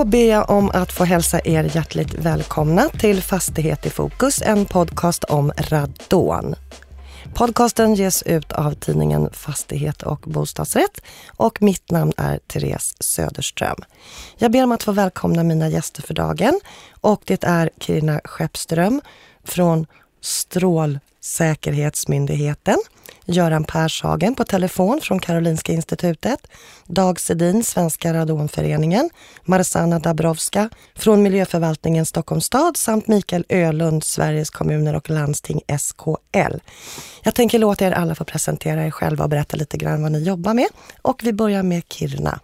Då ber jag om att få hälsa er hjärtligt välkomna till Fastighet i fokus, en podcast om radon. Podcasten ges ut av tidningen Fastighet och bostadsrätt och mitt namn är Therese Söderström. Jag ber om att få välkomna mina gäster för dagen och det är Kirina Skeppström från Strålsäkerhetsmyndigheten Göran Pershagen på telefon från Karolinska institutet, Dag Sedin, Svenska radonföreningen, Marsana Dabrowska från Miljöförvaltningen Stockholms stad samt Mikael Ölund, Sveriges kommuner och landsting SKL. Jag tänker låta er alla få presentera er själva och berätta lite grann vad ni jobbar med. Och vi börjar med Kiruna.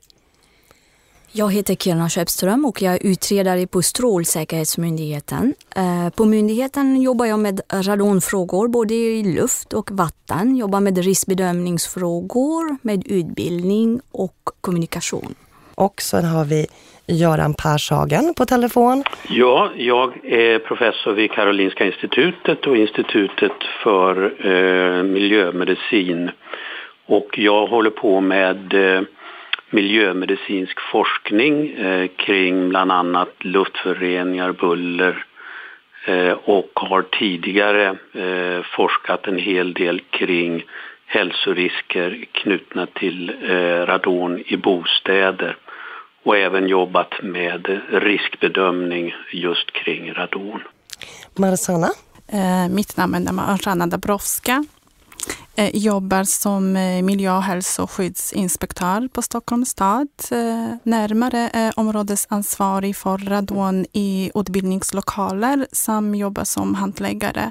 Jag heter Kiruna Skeppström och jag är utredare på Strålsäkerhetsmyndigheten. Eh, på myndigheten jobbar jag med radonfrågor både i luft och vatten. Jobbar med riskbedömningsfrågor, med utbildning och kommunikation. Och sen har vi Göran Pershagen på telefon. Ja, jag är professor vid Karolinska institutet och Institutet för eh, miljömedicin. Och jag håller på med eh, miljömedicinsk forskning eh, kring bland annat luftföroreningar, buller eh, och har tidigare eh, forskat en hel del kring hälsorisker knutna till radon i bostäder och även jobbat med riskbedömning just kring radon. Marsana? Eh, mitt namn är Marsana Dabrowska jobbar som eh, miljö och hälsoskyddsinspektör på Stockholms stad. Eh, närmare områdesansvarig för radon i utbildningslokaler samt jobbar som handläggare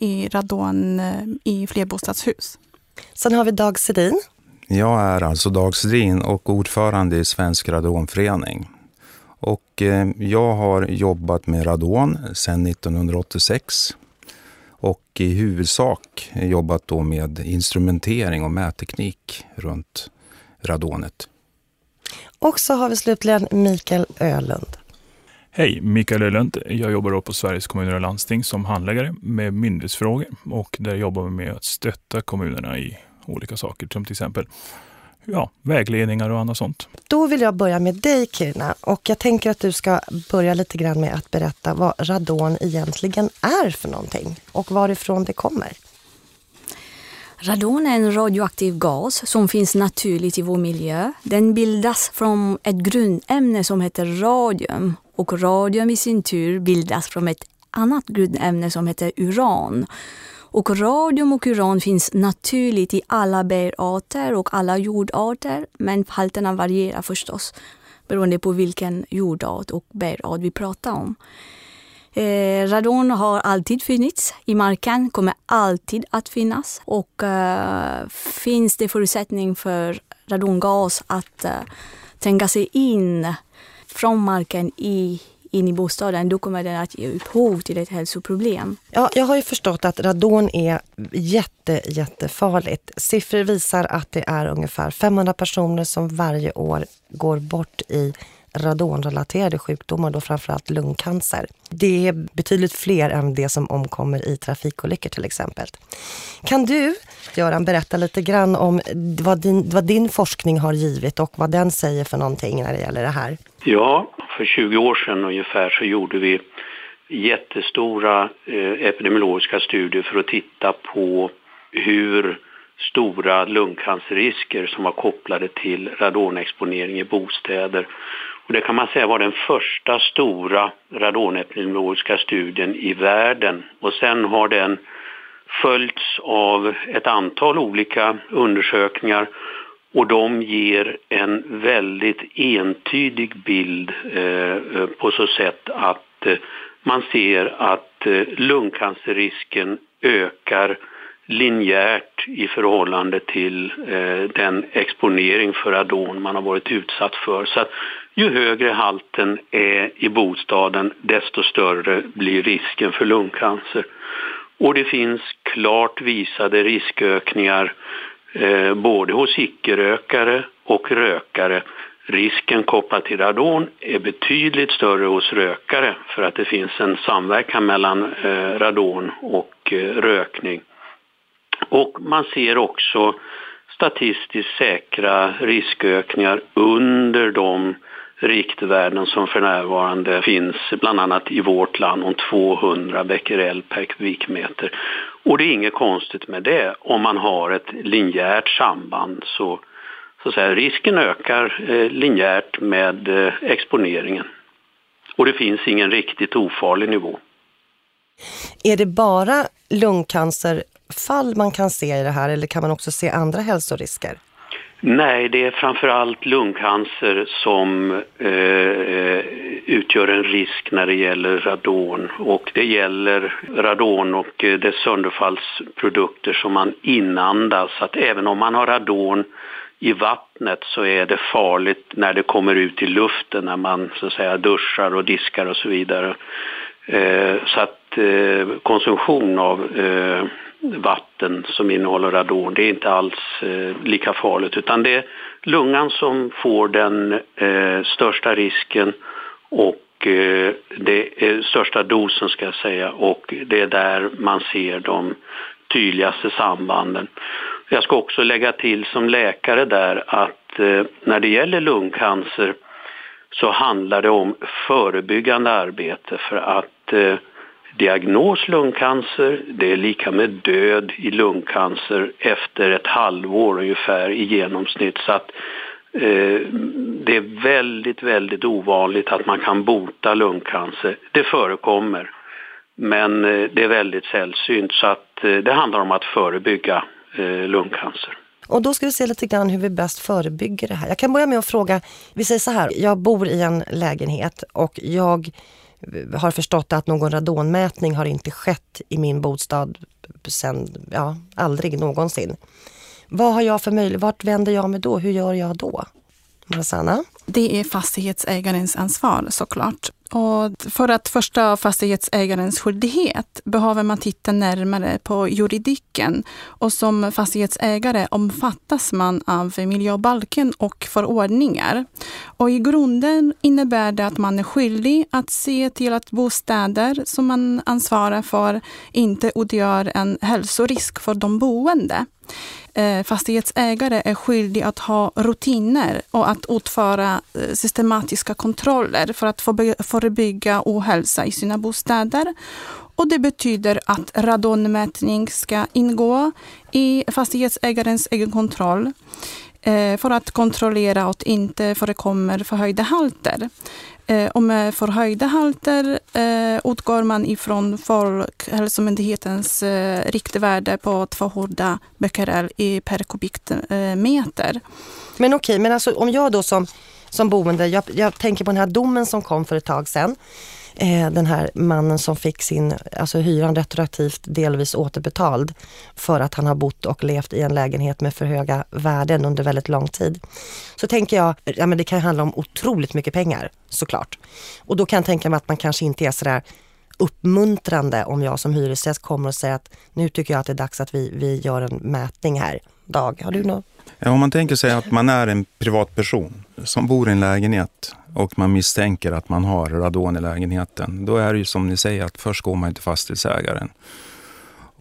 i radon i flerbostadshus. Sen har vi Dag Sedin. Jag är alltså Dag Sedin och ordförande i Svensk radonförening. Och jag har jobbat med radon sedan 1986 och i huvudsak jobbat då med instrumentering och mätteknik runt radonet. Och så har vi slutligen Mikael Ölund. Hej, Mikael Ölund. Jag jobbar på Sveriges kommuner och landsting som handläggare med myndighetsfrågor och där jobbar vi med att stötta kommunerna i olika saker som till exempel ja, vägledningar och annat sånt. Då vill jag börja med dig Kirna och jag tänker att du ska börja lite grann med att berätta vad radon egentligen är för någonting och varifrån det kommer. Radon är en radioaktiv gas som finns naturligt i vår miljö. Den bildas från ett grundämne som heter radium och radium i sin tur bildas från ett annat grundämne som heter uran. Och radium och uran finns naturligt i alla bergarter och alla jordarter, men halterna varierar förstås beroende på vilken jordart och berart vi pratar om. Eh, radon har alltid funnits i marken, kommer alltid att finnas. Och eh, finns det förutsättning för radongas att eh, tränga sig in från marken i in i bostaden, då kommer den att ge upphov till ett hälsoproblem. Ja, jag har ju förstått att radon är jätte, jättefarligt. Siffror visar att det är ungefär 500 personer som varje år går bort i radonrelaterade sjukdomar, då framförallt lungcancer. Det är betydligt fler än det som omkommer i trafikolyckor till exempel. Kan du, Göran, berätta lite grann om vad din, vad din forskning har givit och vad den säger för någonting när det gäller det här? Ja, för 20 år sedan ungefär så gjorde vi jättestora eh, epidemiologiska studier för att titta på hur stora lungcancerrisker som var kopplade till radonexponering i bostäder. Och det kan man säga var den första stora radonepidemiologiska studien i världen. Och sen har den följts av ett antal olika undersökningar och de ger en väldigt entydig bild eh, eh, på så sätt att eh, man ser att eh, lungcancerrisken ökar linjärt i förhållande till eh, den exponering för radon man har varit utsatt för. Så att ju högre halten är i bostaden desto större blir risken för lungcancer. Och det finns klart visade riskökningar eh, både hos icke-rökare och rökare. Risken kopplad till radon är betydligt större hos rökare för att det finns en samverkan mellan eh, radon och eh, rökning. Och man ser också statistiskt säkra riskökningar under de riktvärden som för närvarande finns bland annat i vårt land om 200 becquerel per kubikmeter. Och det är inget konstigt med det. Om man har ett linjärt samband så, så att säga, risken ökar eh, linjärt med eh, exponeringen. Och det finns ingen riktigt ofarlig nivå. Är det bara lungcancerfall man kan se i det här eller kan man också se andra hälsorisker? Nej, det är framförallt lungcancer som eh, utgör en risk när det gäller radon. Och det gäller radon och eh, dess sönderfallsprodukter som man inandas. Att även om man har radon i vattnet så är det farligt när det kommer ut i luften när man så att säga duschar och diskar och så vidare. Eh, så att eh, konsumtion av eh, vatten som innehåller radon, det är inte alls eh, lika farligt utan det är lungan som får den eh, största risken och eh, det är största dosen ska jag säga och det är där man ser de tydligaste sambanden. Jag ska också lägga till som läkare där att eh, när det gäller lungcancer så handlar det om förebyggande arbete för att eh, diagnos lungcancer, det är lika med död i lungcancer efter ett halvår ungefär i genomsnitt. Så att eh, det är väldigt, väldigt ovanligt att man kan bota lungcancer. Det förekommer, men eh, det är väldigt sällsynt så att eh, det handlar om att förebygga eh, lungcancer. Och då ska vi se lite grann hur vi bäst förebygger det här. Jag kan börja med att fråga, vi säger så här, jag bor i en lägenhet och jag har förstått att någon radonmätning har inte skett i min bostad sen, ja, aldrig någonsin. Vad har jag för möjlighet? Vart vänder jag mig då? Hur gör jag då? Rosanna? Det är fastighetsägarens ansvar såklart. Och för att förstå fastighetsägarens skyldighet behöver man titta närmare på juridiken. Och som fastighetsägare omfattas man av miljöbalken och förordningar. Och i grunden innebär det att man är skyldig att se till att bostäder som man ansvarar för inte utgör en hälsorisk för de boende. Eh, fastighetsägare är skyldig att ha rutiner och att utföra eh, systematiska kontroller för att förebygga ohälsa i sina bostäder. Och det betyder att radonmätning ska ingå i fastighetsägarens egen kontroll Eh, för att kontrollera att det inte förekommer förhöjda halter. Eh, och med förhöjda halter eh, utgår man ifrån Folkhälsomyndighetens riktvärde på 200 becquerel per kubikmeter. Men okej, men alltså om jag då som, som boende, jag, jag tänker på den här domen som kom för ett tag sedan eh, den här mannen som fick sin alltså hyran retroaktivt delvis återbetald för att han har bott och levt i en lägenhet med för höga värden under väldigt lång tid. Så tänker jag, ja men det kan handla om otroligt mycket pengar såklart. Och då kan jag tänka mig att man kanske inte är sådär uppmuntrande om jag som hyresgäst kommer och säger att nu tycker jag att det är dags att vi, vi gör en mätning här. Dag, har du något? Ja, om man tänker sig att man är en privatperson som bor i en lägenhet och man misstänker att man har radon i lägenheten, då är det ju som ni säger att först går man till fastighetsägaren.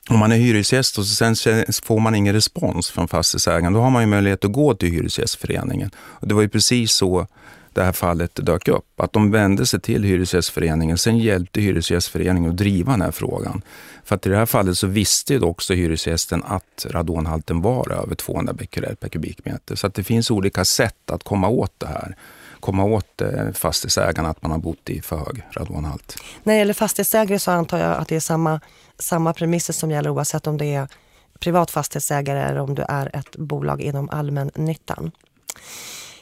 Om man är hyresgäst och sen får man ingen respons från fastighetsägaren, då har man ju möjlighet att gå till Hyresgästföreningen. Och det var ju precis så det här fallet dök upp. Att de vände sig till Hyresgästföreningen, sen hjälpte Hyresgästföreningen att driva den här frågan. För att i det här fallet så visste ju också hyresgästen att radonhalten var över 200 becquerel per kubikmeter. Så att det finns olika sätt att komma åt det här komma åt eh, fastighetsägarna att man har bott i för hög radonhalt. När det gäller fastighetsägare så antar jag att det är samma, samma premisser som gäller oavsett om det är privat fastighetsägare eller om du är ett bolag inom allmännyttan.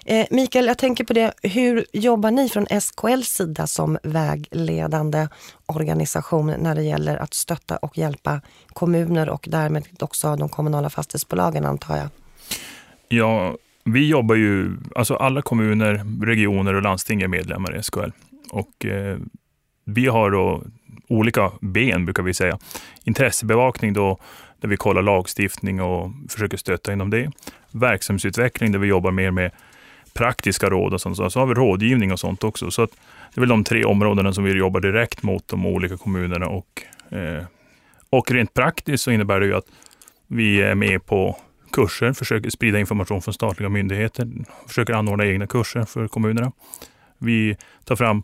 Eh, Mikael, jag tänker på det. Hur jobbar ni från SKLs sida som vägledande organisation när det gäller att stötta och hjälpa kommuner och därmed också de kommunala fastighetsbolagen antar jag? Ja, vi jobbar ju, alltså alla kommuner, regioner och landsting är medlemmar i SKL. Och eh, vi har då olika ben, brukar vi säga. Intressebevakning då, där vi kollar lagstiftning och försöker stötta inom det. Verksamhetsutveckling där vi jobbar mer med praktiska råd och sånt. Så har vi rådgivning och sånt också. Så det är väl de tre områdena som vi jobbar direkt mot de olika kommunerna. Och, eh, och rent praktiskt så innebär det ju att vi är med på kurser, försöker sprida information från statliga myndigheter, försöker anordna egna kurser för kommunerna. Vi tar fram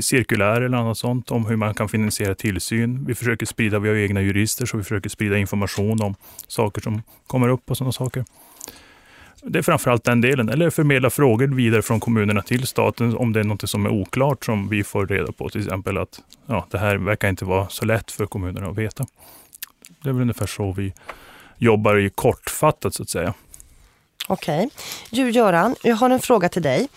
cirkulär eller annat sånt om hur man kan finansiera tillsyn. Vi försöker sprida, vi har egna jurister, så vi försöker sprida information om saker som kommer upp och sådana saker. Det är framförallt den delen. Eller förmedla frågor vidare från kommunerna till staten om det är något som är oklart som vi får reda på. Till exempel att ja, det här verkar inte vara så lätt för kommunerna att veta. Det är väl ungefär så vi jobbar i kortfattat så att säga. Okej. Okay. Göran, jag har en fråga till dig.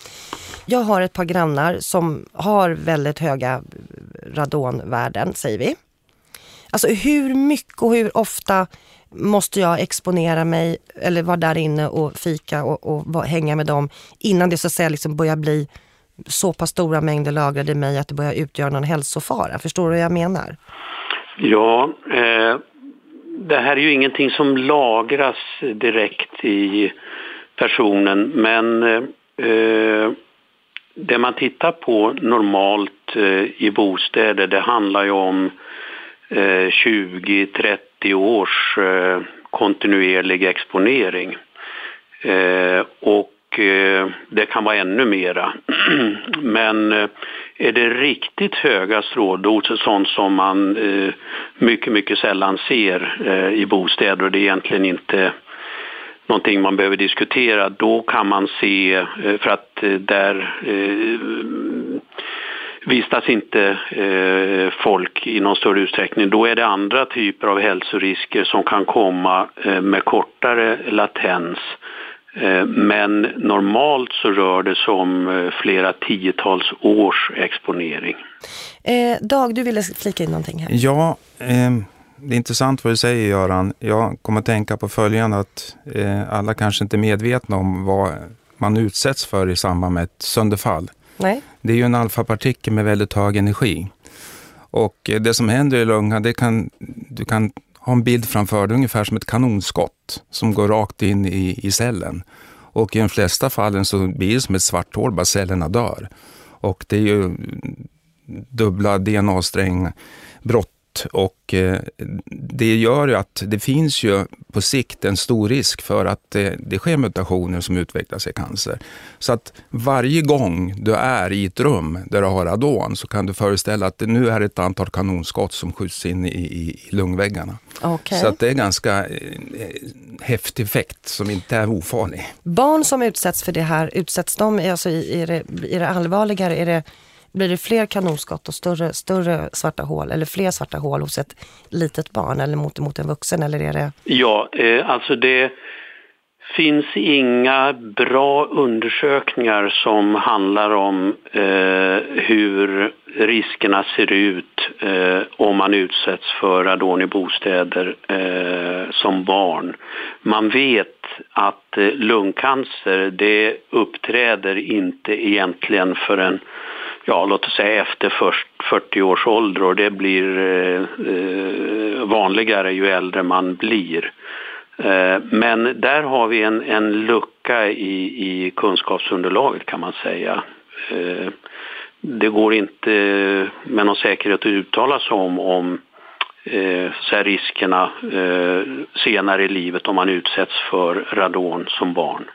Jag har ett par grannar som har väldigt höga radonvärden, säger vi. Alltså hur mycket och hur ofta måste jag exponera mig eller vara där inne och fika och, och hänga med dem innan det så att säga liksom börjar bli så pass stora mängder lagrade i mig att det börjar utgöra någon hälsofara. Förstår du vad jag menar? Ja, eh, det här är ju ingenting som lagras direkt i personen men eh, det man tittar på normalt eh, i bostäder det handlar ju om eh, 20-30 års eh, kontinuerlig exponering. Eh, och eh, det kan vara ännu mera. Men eh, är det riktigt höga stråldoser, sånt som man eh, mycket, mycket sällan ser eh, i bostäder och det är egentligen inte någonting man behöver diskutera, då kan man se, eh, för att där eh, vistas inte eh, folk i någon större utsträckning, då är det andra typer av hälsorisker som kan komma eh, med kortare latens. Eh, men normalt så rör det sig om flera tiotals års exponering. Dag, du ville flika in någonting här. Ja, ehm, det är intressant vad du säger Göran. Jag kommer att tänka på följande att eh, alla kanske inte är medvetna om vad man utsätts för i samband med ett sönderfall. Nej. Det är ju en alfapartikel med väldigt hög energi. Och eh, det som händer i lungan, det kan, du kan ha en bild framför dig ungefär som ett kanonskott som går rakt in i, i cellen. Och i de flesta fallen så blir det som ett svart hål, bara cellerna dör. Och det är ju dubbla och eh, det gör ju att det finns ju på sikt en stor risk för att det, det sker mutationer som utvecklas i cancer. Så att varje gång du är i ett rum där du har radon så kan du föreställa att det nu är ett antal kanonskott som skjuts in i, i, i lungväggarna. Okay. Så att det är ganska eh, häftig effekt som inte är ofarlig. Barn som utsätts för det här, utsätts de, alltså, är, det, är det allvarligare? Är det blir det fler kanonskott och större, större svarta hål eller fler svarta hål hos ett litet barn eller mot, mot en vuxen? Eller är det... Ja, eh, alltså det finns inga bra undersökningar som handlar om eh, hur riskerna ser ut eh, om man utsätts för radon i bostäder eh, som barn. Man vet att eh, lungcancer det uppträder inte egentligen förrän ja, låt oss säga efter först 40 års ålder och det blir eh, eh, vanligare ju äldre man blir. Eh, men där har vi en, en lucka i, i kunskapsunderlaget kan man säga. Eh, det går inte med någon säkerhet att uttala sig om, om eh, så riskerna eh, senare i livet om man utsätts för radon som barn.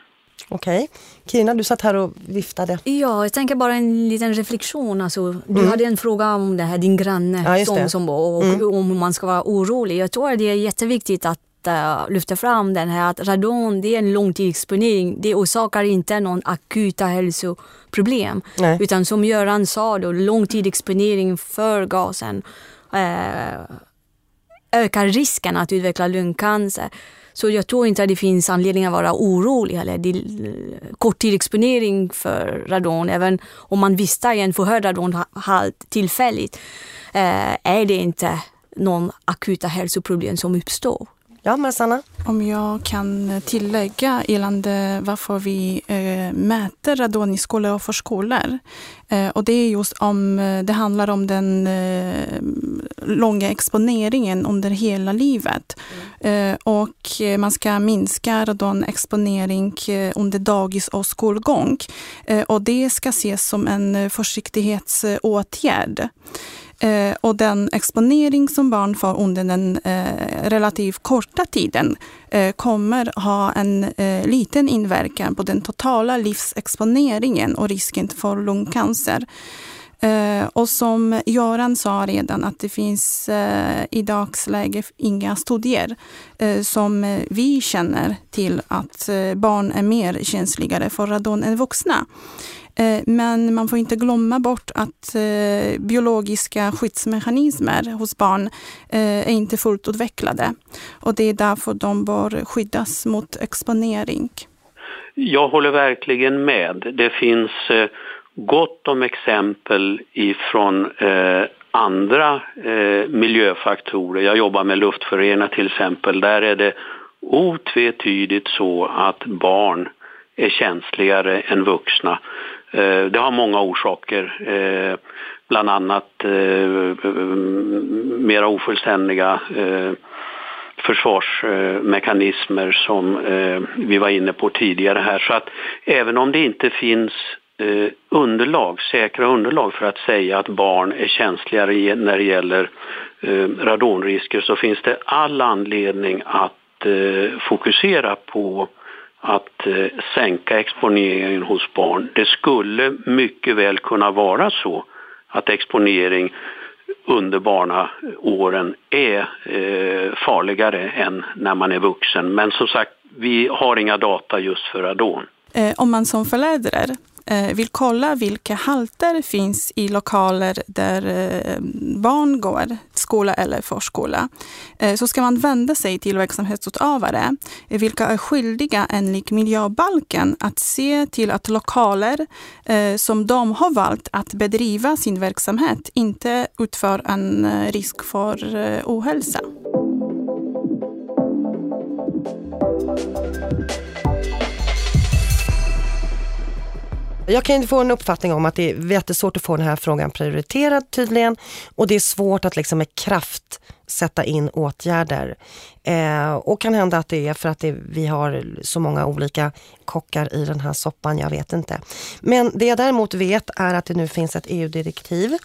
Okej. Okay. Kina, du satt här och viftade. Ja, jag tänker bara en liten reflektion. Alltså, du mm. hade en fråga om det här, din granne, ja, som, som, och, mm. om man ska vara orolig. Jag tror att det är jätteviktigt att uh, lyfta fram den här att radon det är en långtidsexponering. Det orsakar inte någon akuta hälsoproblem. Nej. Utan som Göran sa, då, långtidsexponering för gasen uh, ökar risken att utveckla lungcancer. Så jag tror inte att det finns anledning att vara orolig. Eller korttidsexponering för radon, även om man visste en förhöjd radonhalt tillfälligt, eh, är det inte någon akuta hälsoproblem som uppstår. Ja, men Sanna? Om jag kan tillägga gällande varför vi eh, mäter radon i skolor och förskolor. Eh, och det är just om eh, det handlar om den eh, långa exponeringen under hela livet. Mm. Eh, och eh, man ska minska radonexponering under dagis och skolgång. och det ska ses som en försiktighetsåtgärd. Eh, och den exponering som barn får under den eh, relativt korta tiden eh, kommer ha en eh, liten inverkan på den totala livsexponeringen och risken för lungcancer. Eh, och som Göran sa redan att det finns eh, i dagsläget inga studier eh, som eh, vi känner till att eh, barn är mer känsligare för radon än vuxna. Eh, men man får inte glömma bort att eh, biologiska skyddsmekanismer hos barn eh, är inte fullt utvecklade. Och det är därför de bör skyddas mot exponering. Jag håller verkligen med. Det finns gott om exempel ifrån andra miljöfaktorer. Jag jobbar med luftföroreningar till exempel. Där är det otvetydigt så att barn är känsligare än vuxna. Eh, det har många orsaker. Eh, bland annat eh, mera ofullständiga eh, försvarsmekanismer som eh, vi var inne på tidigare här. Så att även om det inte finns eh, underlag, säkra underlag för att säga att barn är känsligare när det gäller eh, radonrisker så finns det all anledning att eh, fokusera på att eh, sänka exponeringen hos barn. Det skulle mycket väl kunna vara så att exponering under barnaåren är eh, farligare än när man är vuxen. Men som sagt, vi har inga data just för radon. Eh, om man som förälder Eh, vill kolla vilka halter finns i lokaler där eh, barn går, skola eller förskola, eh, så ska man vända sig till verksamhetsutövare, vilka är skyldiga enligt miljöbalken att se till att lokaler som de har valt att bedriva sin verksamhet inte utför en risk för ohälsa. Jag kan ju få en uppfattning om att det är jättesvårt att få den här frågan prioriterad tydligen och det är svårt att liksom med kraft sätta in åtgärder. Eh, och kan hända att det är för att det, vi har så många olika kockar i den här soppan, jag vet inte. Men det jag däremot vet är att det nu finns ett EU-direktiv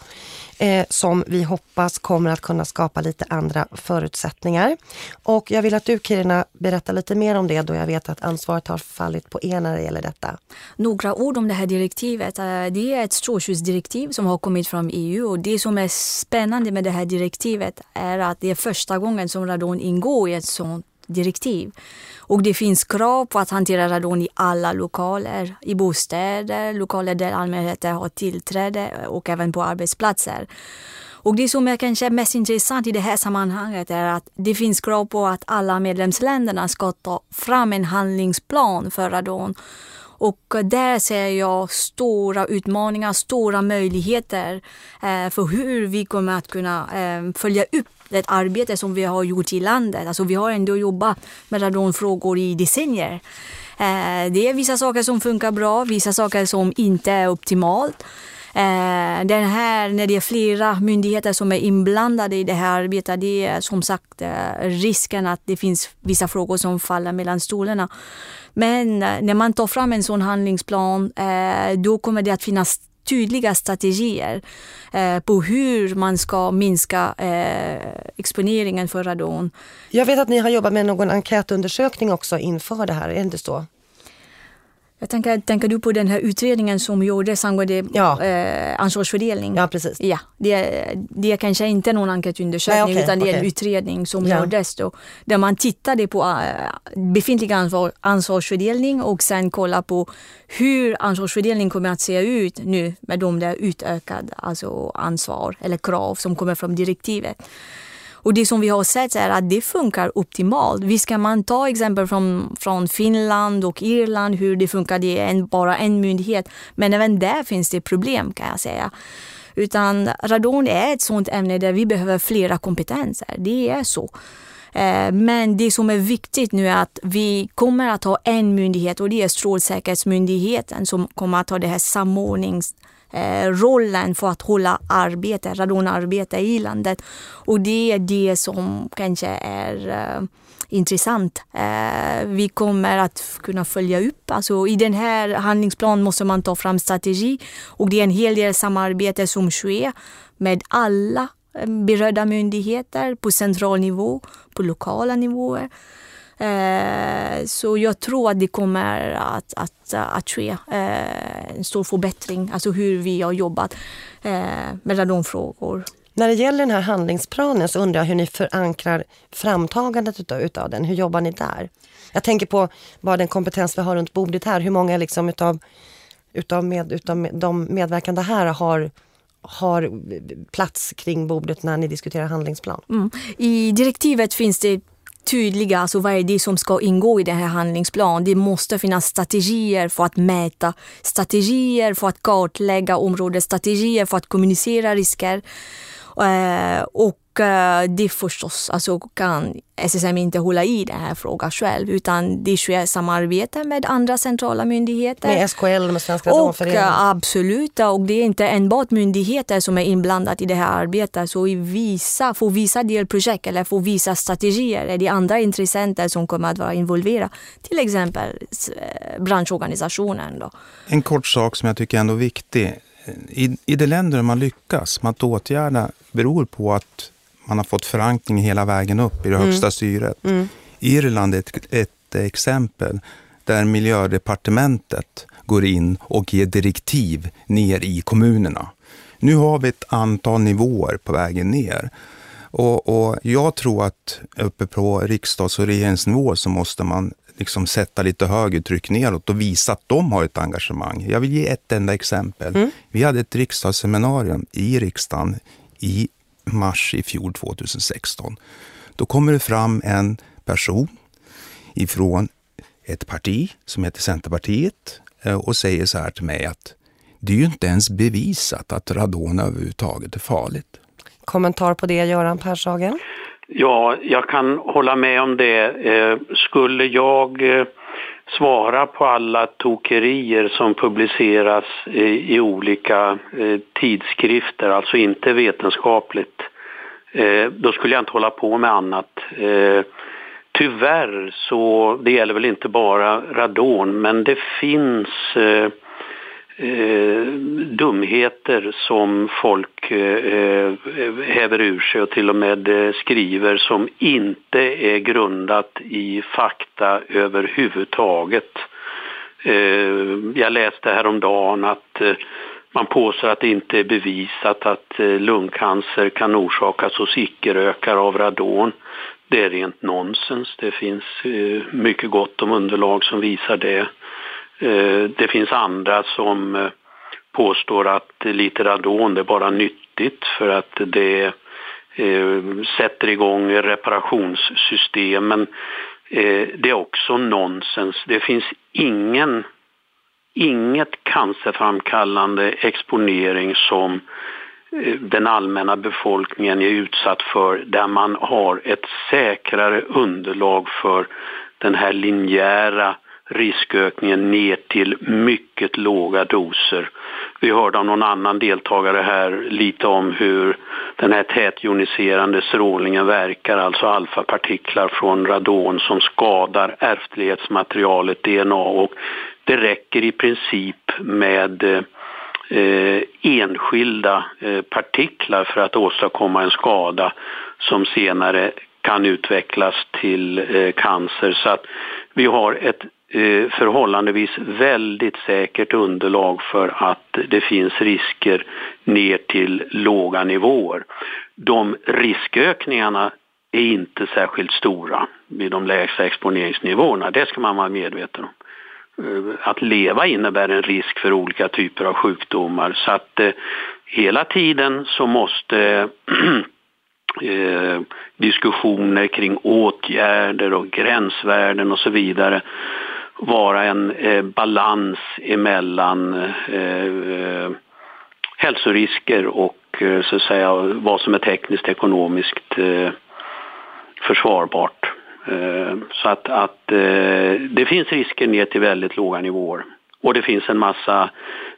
eh, som vi hoppas kommer att kunna skapa lite andra förutsättningar. Och jag vill att du Kirina berättar lite mer om det då jag vet att ansvaret har fallit på er när det gäller detta. Några ord om det här direktivet. Eh, det är ett strålskyddsdirektiv som har kommit från EU och det som är spännande med det här direktivet är att det är första gången som radon ingår i ett sådant direktiv. Och det finns krav på att hantera radon i alla lokaler, i bostäder, lokaler där allmänheten har tillträde och även på arbetsplatser. Och det som är kanske mest intressant i det här sammanhanget är att det finns krav på att alla medlemsländerna ska ta fram en handlingsplan för radon. Och där ser jag stora utmaningar, stora möjligheter eh, för hur vi kommer att kunna eh, följa upp det arbete som vi har gjort i landet. Alltså vi har ändå jobbat med radonfrågor i decennier. Eh, det är vissa saker som funkar bra, vissa saker som inte är optimalt. Eh, den här, när det är flera myndigheter som är inblandade i det här arbetet, det är som sagt eh, risken att det finns vissa frågor som faller mellan stolarna. Men eh, när man tar fram en sån handlingsplan, eh, då kommer det att finnas tydliga strategier eh, på hur man ska minska eh, exponeringen för radon. Jag vet att ni har jobbat med någon enkätundersökning också inför det här, är det inte så? Jag tänker, tänker du på den här utredningen som gjordes angående ja. eh, ansvarsfördelning? Ja, precis. Ja, det, det är kanske inte någon enkätundersökning Nej, okay, utan det är okay. en utredning som ja. gjordes då, där man tittade på äh, befintlig ansvar, ansvarsfördelning och sen kolla på hur ansvarsfördelning kommer att se ut nu med de där utökade alltså ansvar eller krav som kommer från direktivet. Och det som vi har sett är att det funkar optimalt. Visst kan man ta exempel från, från Finland och Irland hur det funkar, det är en, bara en myndighet. Men även där finns det problem kan jag säga. Utan radon är ett sådant ämne där vi behöver flera kompetenser. Det är så. Eh, men det som är viktigt nu är att vi kommer att ha en myndighet och det är Strålsäkerhetsmyndigheten som kommer att ha det här samordnings Eh, rollen för att hålla arbete, radonarbete i landet. Och det är det som kanske är eh, intressant. Eh, vi kommer att kunna följa upp. Alltså, I den här handlingsplanen måste man ta fram strategi och det är en hel del samarbete som sker med alla eh, berörda myndigheter på central nivå, på lokala nivåer. Eh, så jag tror att det kommer att, att, att ske eh, en stor förbättring, alltså hur vi har jobbat eh, med radonfrågor. När det gäller den här handlingsplanen så undrar jag hur ni förankrar framtagandet utav, utav den. Hur jobbar ni där? Jag tänker på bara den kompetens vi har runt bordet här. Hur många liksom utav, utav, med, utav de medverkande här har har plats kring bordet när ni diskuterar handlingsplan? Mm. I direktivet finns det tydliga, alltså vad är det som ska ingå i den här handlingsplanen. Det måste finnas strategier för att mäta, strategier för att kartlägga området, strategier för att kommunicera risker. Eh, och Eh, det förstås alltså, kan SSM inte hålla i den här frågan själv utan det sker samarbete med andra centrala myndigheter. Med SKL, med Svenska? Eh, absolut, och det är inte enbart myndigheter som är inblandade i det här arbetet. Så i vissa, för vissa delprojekt eller för vissa strategier är det andra intressenter som kommer att vara involverade. Till exempel eh, branschorganisationen. Då. En kort sak som jag tycker är ändå viktig. I, I de länder man lyckas med att åtgärda beror på att man har fått förankring hela vägen upp i det högsta mm. styret. Mm. Irland är ett, ett exempel där miljödepartementet går in och ger direktiv ner i kommunerna. Nu har vi ett antal nivåer på vägen ner. Och, och jag tror att uppe på riksdags och regeringsnivå så måste man liksom sätta lite högre tryck neråt och visa att de har ett engagemang. Jag vill ge ett enda exempel. Mm. Vi hade ett riksdagsseminarium i riksdagen i mars i fjol 2016. Då kommer det fram en person ifrån ett parti som heter Centerpartiet eh, och säger så här till mig att det är ju inte ens bevisat att radon överhuvudtaget är farligt. Kommentar på det, Göran Pershagen? Ja, jag kan hålla med om det. Eh, skulle jag eh, svara på alla tokerier som publiceras i, i olika eh, tidskrifter, alltså inte vetenskapligt, eh, då skulle jag inte hålla på med annat. Eh, tyvärr så, det gäller väl inte bara radon, men det finns eh, eh, dumheter som folk eh, eh, häver ur sig och till och med eh, skriver som inte är grundat i fakta överhuvudtaget. Eh, jag läste häromdagen att eh, man påstår att det inte är bevisat att eh, lungcancer kan orsakas hos icke-rökare av radon. Det är rent nonsens. Det finns eh, mycket gott om underlag som visar det. Eh, det finns andra som eh, påstår att lite radon det är bara nyttigt för att det eh, sätter igång reparationssystemen. Det är också nonsens. Det finns ingen, inget cancerframkallande exponering som den allmänna befolkningen är utsatt för där man har ett säkrare underlag för den här linjära riskökningen ner till mycket låga doser. Vi hörde av någon annan deltagare här lite om hur den här tätjoniserande strålningen verkar, alltså alfapartiklar från radon som skadar ärftlighetsmaterialet DNA och det räcker i princip med eh, enskilda eh, partiklar för att åstadkomma en skada som senare kan utvecklas till eh, cancer. Så att vi har ett eh, förhållandevis väldigt säkert underlag för att det finns risker ner till låga nivåer. De riskökningarna är inte särskilt stora vid de lägsta exponeringsnivåerna, det ska man vara medveten om. Eh, att leva innebär en risk för olika typer av sjukdomar så att eh, hela tiden så måste eh, diskussioner kring åtgärder och gränsvärden och så vidare vara en eh, balans emellan eh, eh, hälsorisker och eh, så att säga vad som är tekniskt ekonomiskt eh, försvarbart. Eh, så att, att eh, det finns risker ner till väldigt låga nivåer. Och det finns en massa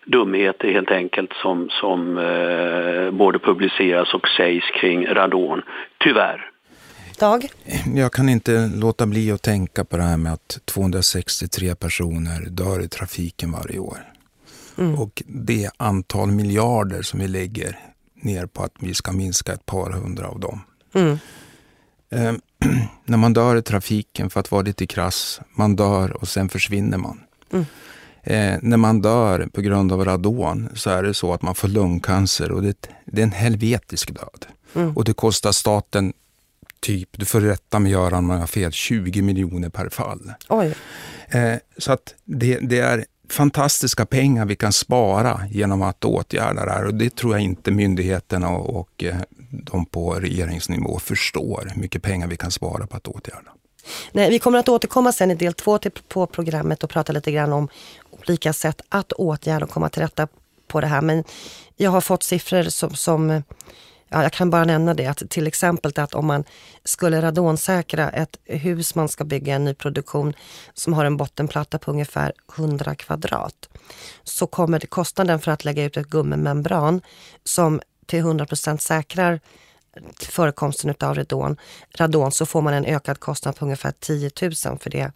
dumheter helt enkelt som, som eh, både publiceras och sägs kring radon, tyvärr. Dag? Jag kan inte låta bli att tänka på det här med att 263 personer dör i trafiken varje år. Mm. Och det antal miljarder som vi lägger ner på att vi ska minska ett par hundra av dem. Mm. Eh, när man dör i trafiken, för att vara lite krass, man dör och sen försvinner man. Mm. Eh, när man dör på grund av radon så är det så att man får lungcancer och det, det är en helvetisk död. Mm. Och det kostar staten typ, du får rätta mig Göran om jag har fel, 20 miljoner per fall. Eh, så att det, det, är fantastiska pengar vi kan spara genom att åtgärda det här och det tror jag inte myndigheterna och, och eh, de på regeringsnivå förstår hur mycket pengar vi kan spara på att åtgärda. Nej, vi kommer att återkomma sen i del två till, på programmet och prata lite grann om olika sätt att åtgärda och komma till rätta på det här. Men jag har fått siffror som, som ja, jag kan bara nämna det, att till exempel att om man skulle radonsäkra ett hus man ska bygga en ny produktion som har en bottenplatta på ungefär 100 kvadrat, så kommer det kostnaden för att lägga ut ett gummimembran som till 100% säkrar förekomsten av radon, radon så får man en ökad kostnad på ungefär 10 000 för det,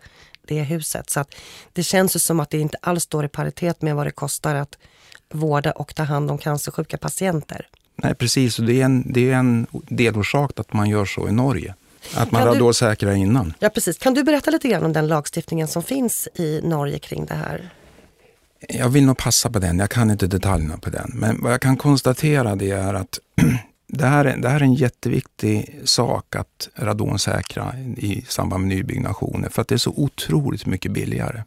det huset. Så att det känns ju som att det inte alls står i paritet med vad det kostar att vårda och ta hand om cancersjuka patienter. Nej, precis. Och det är en, det är en delorsak att man gör så i Norge. Att man kan säkrar innan. Ja, precis. Kan du berätta lite grann om den lagstiftningen som finns i Norge kring det här? Jag vill nog passa på den. Jag kan inte detaljerna på den. Men vad jag kan konstatera det är att det här, är, det här är en jätteviktig sak att radonsäkra i samband med nybyggnationer för att det är så otroligt mycket billigare.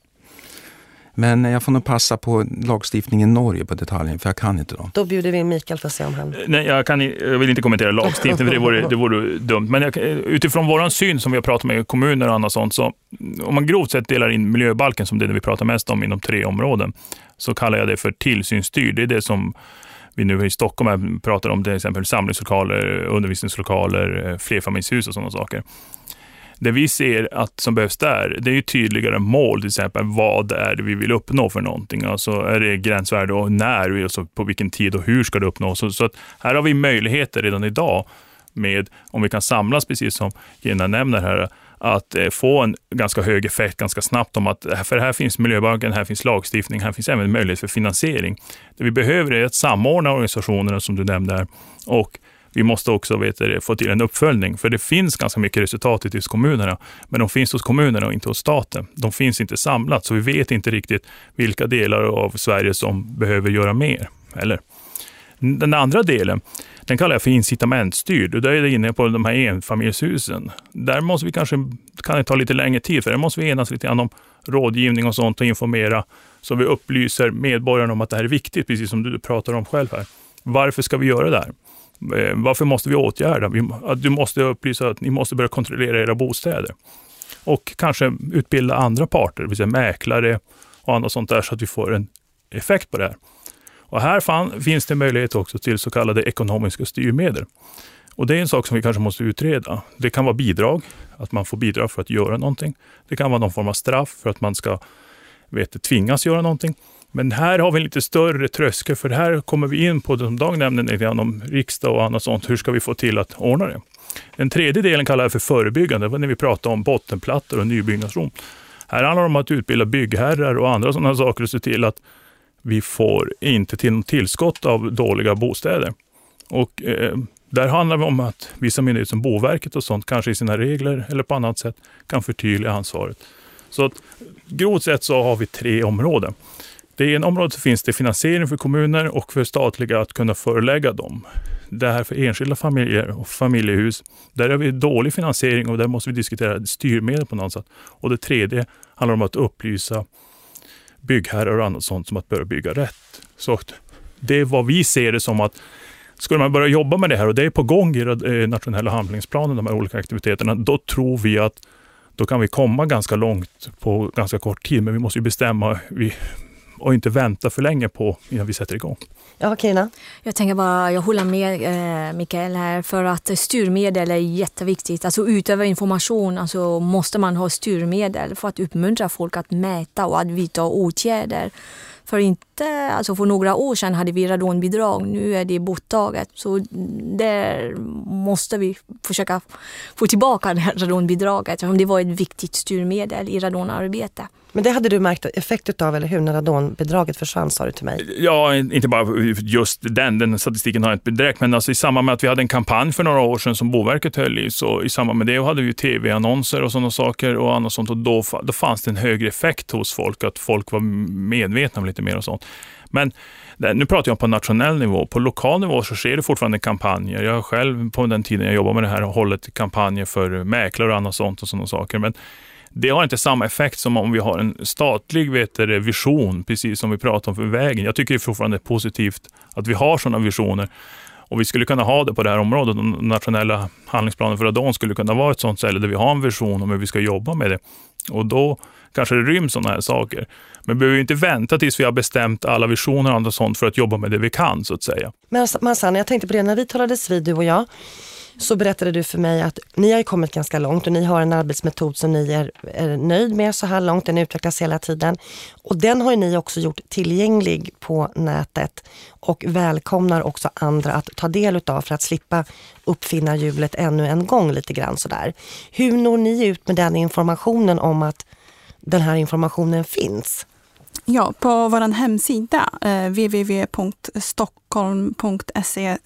Men jag får nog passa på lagstiftningen i Norge på detaljen, för jag kan inte dem. Då bjuder vi in Mikael för att se om han... Nej, jag, kan, jag vill inte kommentera lagstiftningen, för det vore, det vore dumt. Men jag, utifrån vår syn som vi har pratat med kommuner och annat sånt, så om man grovt sett delar in miljöbalken, som det vi pratar mest om inom tre områden, så kallar jag det för tillsynsstyrd. Det är det som vi nu i Stockholm pratar om, till exempel samlingslokaler, undervisningslokaler, eh, flerfamiljshus och sådana saker. Det vi ser att som behövs där, det är tydligare mål, till exempel vad är det vi vill uppnå för någonting. Alltså är det gränsvärde och när, alltså på vilken tid och hur ska det uppnås. Så, så att här har vi möjligheter redan idag med, om vi kan samlas, precis som Gina nämner här, att eh, få en ganska hög effekt ganska snabbt om att, eh, för här finns miljöbalken, här finns lagstiftning, här finns även möjlighet för finansiering. Det vi behöver är att samordna organisationerna som du nämnde här och vi måste också vet du, få till en uppföljning, för det finns ganska mycket resultat ute hos kommunerna, men de finns hos kommunerna och inte hos staten. De finns inte samlat, så vi vet inte riktigt vilka delar av Sverige som behöver göra mer. Eller? Den andra delen, den kallar jag för incitamentstyrd och där är det inne på de här enfamiljshusen. Där måste vi kanske, kan det ta lite längre tid, för där måste vi enas lite grann om rådgivning och sånt och informera så vi upplyser medborgarna om att det här är viktigt, precis som du pratar om själv här. Varför ska vi göra det här? Eh, varför måste vi åtgärda? Du måste upplysa att ni måste börja kontrollera era bostäder. Och kanske utbilda andra parter, det vill säga mäklare och annat sånt där, så att vi får en effekt på det här. Och här fan, finns det möjlighet också till så kallade ekonomiska styrmedel. Och det är en sak som vi kanske måste utreda. Det kan vara bidrag, att man får bidrag för att göra någonting. Det kan vara någon form av straff för att man ska vet, tvingas göra någonting. Men här har vi en lite större tröskel, för här kommer vi in på det som Dag nämnde, lite grann om riksdag och annat sånt. Hur ska vi få till att ordna det? Den tredje delen kallar jag för förebyggande, det när vi pratar om bottenplattor och nybyggnation. Här handlar det om att utbilda byggherrar och andra sådana saker och se till att vi får inte till något tillskott av dåliga bostäder. Och eh, där handlar det om att vissa myndigheter som Boverket och sånt kanske i sina regler eller på annat sätt kan förtydliga ansvaret. Så att, grovt sett så har vi tre områden. Det ena området finns det finansiering för kommuner och för statliga att kunna förelägga dem. Det här för enskilda familjer och familjehus, där har vi dålig finansiering och där måste vi diskutera styrmedel på något sätt. Och det tredje handlar om att upplysa byggherrar och annat sånt som att börja bygga rätt. Så det är vad vi ser det som att skulle man börja jobba med det här och det är på gång i den eh, nationella handlingsplanen, de här olika aktiviteterna, då tror vi att då kan vi komma ganska långt på ganska kort tid. Men vi måste ju bestämma, vi och inte vänta för länge på innan vi sätter igång. Ja, Kina? Jag tänker bara, jag håller med eh, Mikael här för att styrmedel är jätteviktigt. Alltså utöver information alltså måste man ha styrmedel för att uppmuntra folk att mäta och att vidta åtgärder. För inte, alltså för några år sedan hade vi radonbidrag, nu är det borttaget. Så där måste vi försöka få tillbaka det här radonbidraget. Det var ett viktigt styrmedel i radonarbete. Men det hade du märkt effekt av, eller hur? När radonbidraget försvann sa du till mig. Ja, inte bara just den, den statistiken har jag inte direkt, men alltså i samband med att vi hade en kampanj för några år sedan som Boverket höll i, så i samband med det hade vi tv-annonser och sådana saker och annat sånt och då, då fanns det en högre effekt hos folk, att folk var medvetna om lite mer och sånt. Men nu pratar jag på nationell nivå. På lokal nivå så sker det fortfarande kampanjer. Jag har själv på den tiden jag jobbade med det här hållit kampanjer för mäklare och annat sånt och sådana saker. Men det har inte samma effekt som om vi har en statlig vet du, vision, precis som vi pratar om för vägen. Jag tycker det fortfarande är positivt att vi har sådana visioner. Och vi skulle kunna ha det på det här området. Den nationella handlingsplanen för radon skulle kunna vara ett sådant ställe där vi har en vision om hur vi ska jobba med det. Och då kanske det ryms sådana här saker. Men vi behöver inte vänta tills vi har bestämt alla visioner och annat sånt för att jobba med det vi kan så att säga. Men Massan, jag tänkte på det när vi talades vid du och jag så berättade du för mig att ni har kommit ganska långt och ni har en arbetsmetod som ni är, är nöjd med så här långt. Den utvecklas hela tiden. Och den har ni också gjort tillgänglig på nätet och välkomnar också andra att ta del utav för att slippa uppfinna hjulet ännu en gång lite grann sådär. Hur når ni ut med den informationen om att den här informationen finns? Ja, på vår hemsida eh, stockholm.se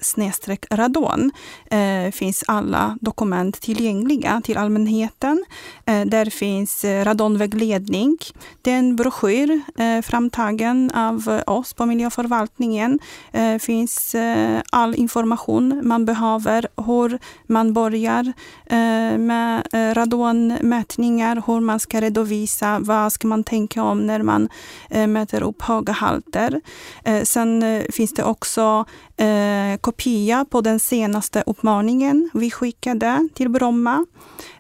radon eh, finns alla dokument tillgängliga till allmänheten. Eh, där finns eh, radonvägledning. Det är en broschyr eh, framtagen av oss på miljöförvaltningen. Eh, finns eh, all information man behöver, hur man börjar eh, med eh, radonmätningar, hur man ska redovisa, vad ska man tänka om när man Eh, mäter upp höga halter. Eh, sen eh, finns det också Eh, kopia på den senaste uppmaningen vi skickade till Bromma.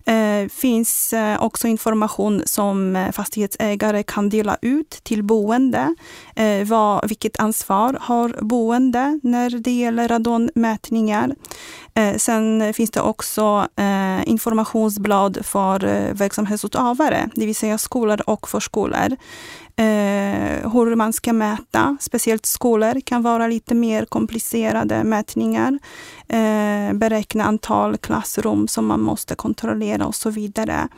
Det finns eh, också information som fastighetsägare kan dela ut till boende. Vad, vilket ansvar har boende när det gäller radonmätningar? Sen finns det också informationsblad för verksamhetsutövare, det vill säga skolor och förskolor eh, hur man ska mäta. Speciellt skolor kan vara lite mer komplicerade mätningar. Eh, beräkna antal klassrum som man måste kontrollera och så vidare.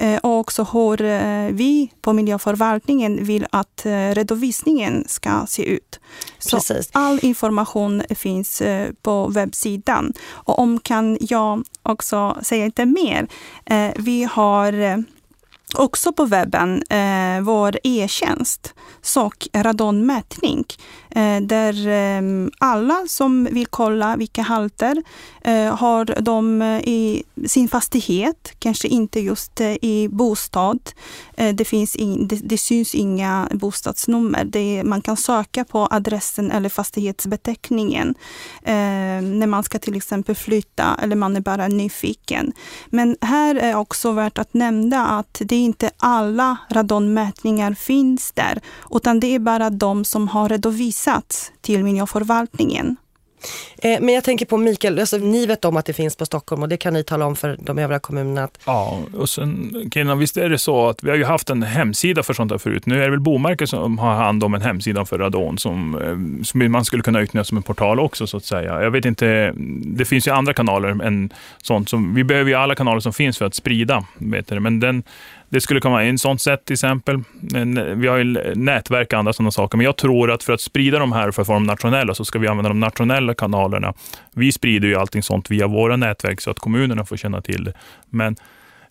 Eh, och också hur eh, vi på miljöförvaltningen vill att eh, redovisningen ska se ut. Så all information finns på webbsidan. Och om kan jag också säga lite mer. Vi har också på webben eh, vår e-tjänst, SOC radonmätning, Eh, där ehm, alla som vill kolla vilka halter eh, har de eh, i sin fastighet, kanske inte just i bostad. Det, finns in, det, det, syns inga bostadsnummer. Det, man kan söka på adressen eller fastighetsbeteckningen när man ska till exempel flytta eller man är bara nyfiken. Men här är också värt att nämna att det inte alla radonmätningar finns där, utan det är bara de som har redovisat redovisats till miljöförvaltningen. Eh, men jag tänker på Mikael, alltså, ni vet om att det finns på Stockholm och det kan ni tala om för de övriga kommunerna. Att... Ja, och sen Kina, visst är det så att vi har ju haft en hemsida för sånt här förut. Nu är det väl Bomarket som har hand om en hemsida för radon som, eh, som man skulle kunna utnyttja som en portal också så att säga. Jag vet inte, det finns ju andra kanaler än sånt som, vi behöver ju alla kanaler som finns för att sprida, vet du, men den det skulle kunna vara en sånt sätt till exempel. Vi har ju nätverk och andra sådana saker. Men jag tror att för att sprida de här för att få dem nationella så ska vi använda de nationella kanalerna. Vi sprider ju allting sånt via våra nätverk så att kommunerna får känna till det. Men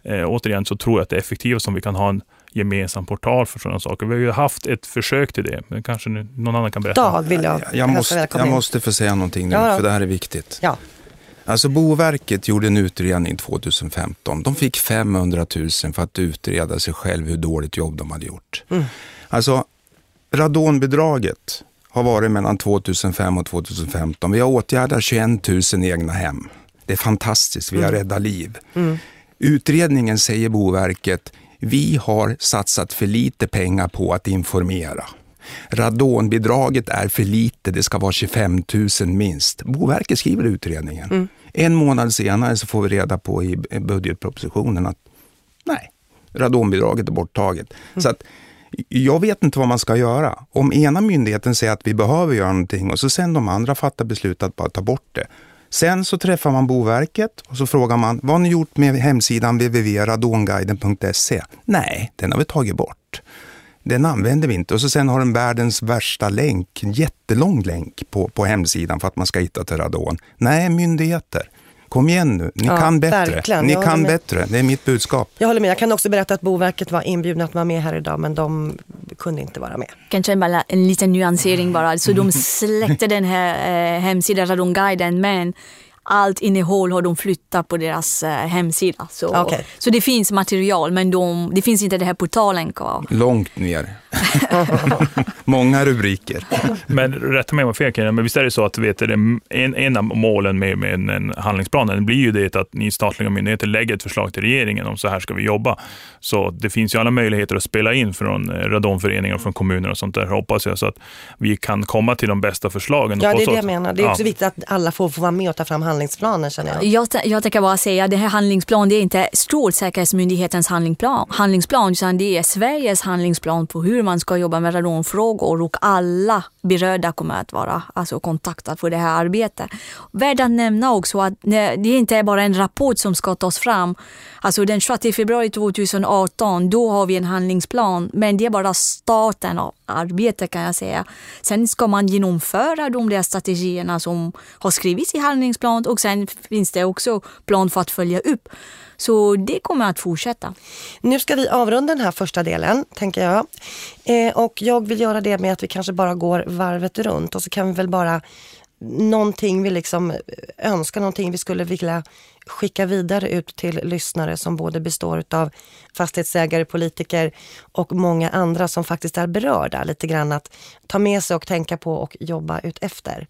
eh, återigen så tror jag att det är effektivast om vi kan ha en gemensam portal för sådana saker. Vi har ju haft ett försök till det, men kanske någon annan kan berätta. Dag vill jag, jag, måste, jag måste få säga någonting nu, ja, ja. för det här är viktigt. Ja. Alltså Boverket gjorde en utredning 2015. De fick 500 000 för att utreda sig själv hur dåligt jobb de hade gjort. Mm. Alltså radonbidraget har varit mellan 2005 och 2015. Vi har åtgärdat 21 000 egna hem. Det är fantastiskt, vi har mm. räddat liv. Mm. Utredningen säger Boverket, vi har satsat för lite pengar på att informera. Radonbidraget är för lite, det ska vara 25 000 minst. Boverket skriver utredningen. Mm. En månad senare så får vi reda på i budgetpropositionen att nej, radonbidraget är borttaget. Mm. Så att, jag vet inte vad man ska göra. Om ena myndigheten säger att vi behöver göra någonting och så sen de andra fattar beslut att bara ta bort det. Sen så träffar man Boverket och så frågar man, vad har ni gjort med hemsidan www.radonguiden.se? Nej, den har vi tagit bort. Den använder vi inte. Och så sen har den världens värsta länk, en jättelång länk på, på hemsidan för att man ska hitta till radon. Nej, myndigheter. Kom igen nu, ni ja, kan bättre. Verkligen. Ni kan bättre, det är mitt budskap. Jag håller med. Jag kan också berätta att Boverket var inbjudna att vara med här idag men de kunde inte vara med. Kanske bara en liten nyansering bara. Så de släckte den här eh, hemsidan Radonguiden men allt innehåll har de flyttat på deras eh, hemsida. Så, okay. så det finns material men de, det finns inte den här portalen kvar. Långt ner. Många rubriker. Men rätta mig om jag fel, men visst är det så att vet du, en, en av målen med, med en, en handlingsplan blir ju det att ni statliga myndigheter lägger ett förslag till regeringen om så här ska vi jobba. Så det finns ju alla möjligheter att spela in från eh, radonföreningar och från kommuner och sånt där hoppas jag så att vi kan komma till de bästa förslagen. Ja, det är det jag menar. Det är också ja. viktigt att alla får, får vara med och ta fram handlingsplanen känner jag. Jag, jag tänker bara säga att det här handlingsplanen det är inte Strålsäkerhetsmyndighetens handlingsplan, handlingsplan utan det är Sveriges handlingsplan på hur man ska jobba med radonfrågor och alla berörda kommer att vara alltså, kontaktade för det här arbetet. Värt att nämna också att det är inte bara en rapport som ska tas fram. Alltså den 26 februari 2018, då har vi en handlingsplan, men det är bara starten av arbetet kan jag säga. Sen ska man genomföra de där strategierna som har skrivits i handlingsplanen och sen finns det också plan för att följa upp. Så det kommer att fortsätta. Nu ska vi avrunda den här första delen, tänker jag. Eh, och jag vill göra det med att vi kanske bara går varvet runt och så kan vi väl bara någonting vi liksom önskar, någonting vi skulle vilja skicka vidare ut till lyssnare som både består av fastighetsägare, politiker och många andra som faktiskt är berörda lite grann att ta med sig och tänka på och jobba ut efter.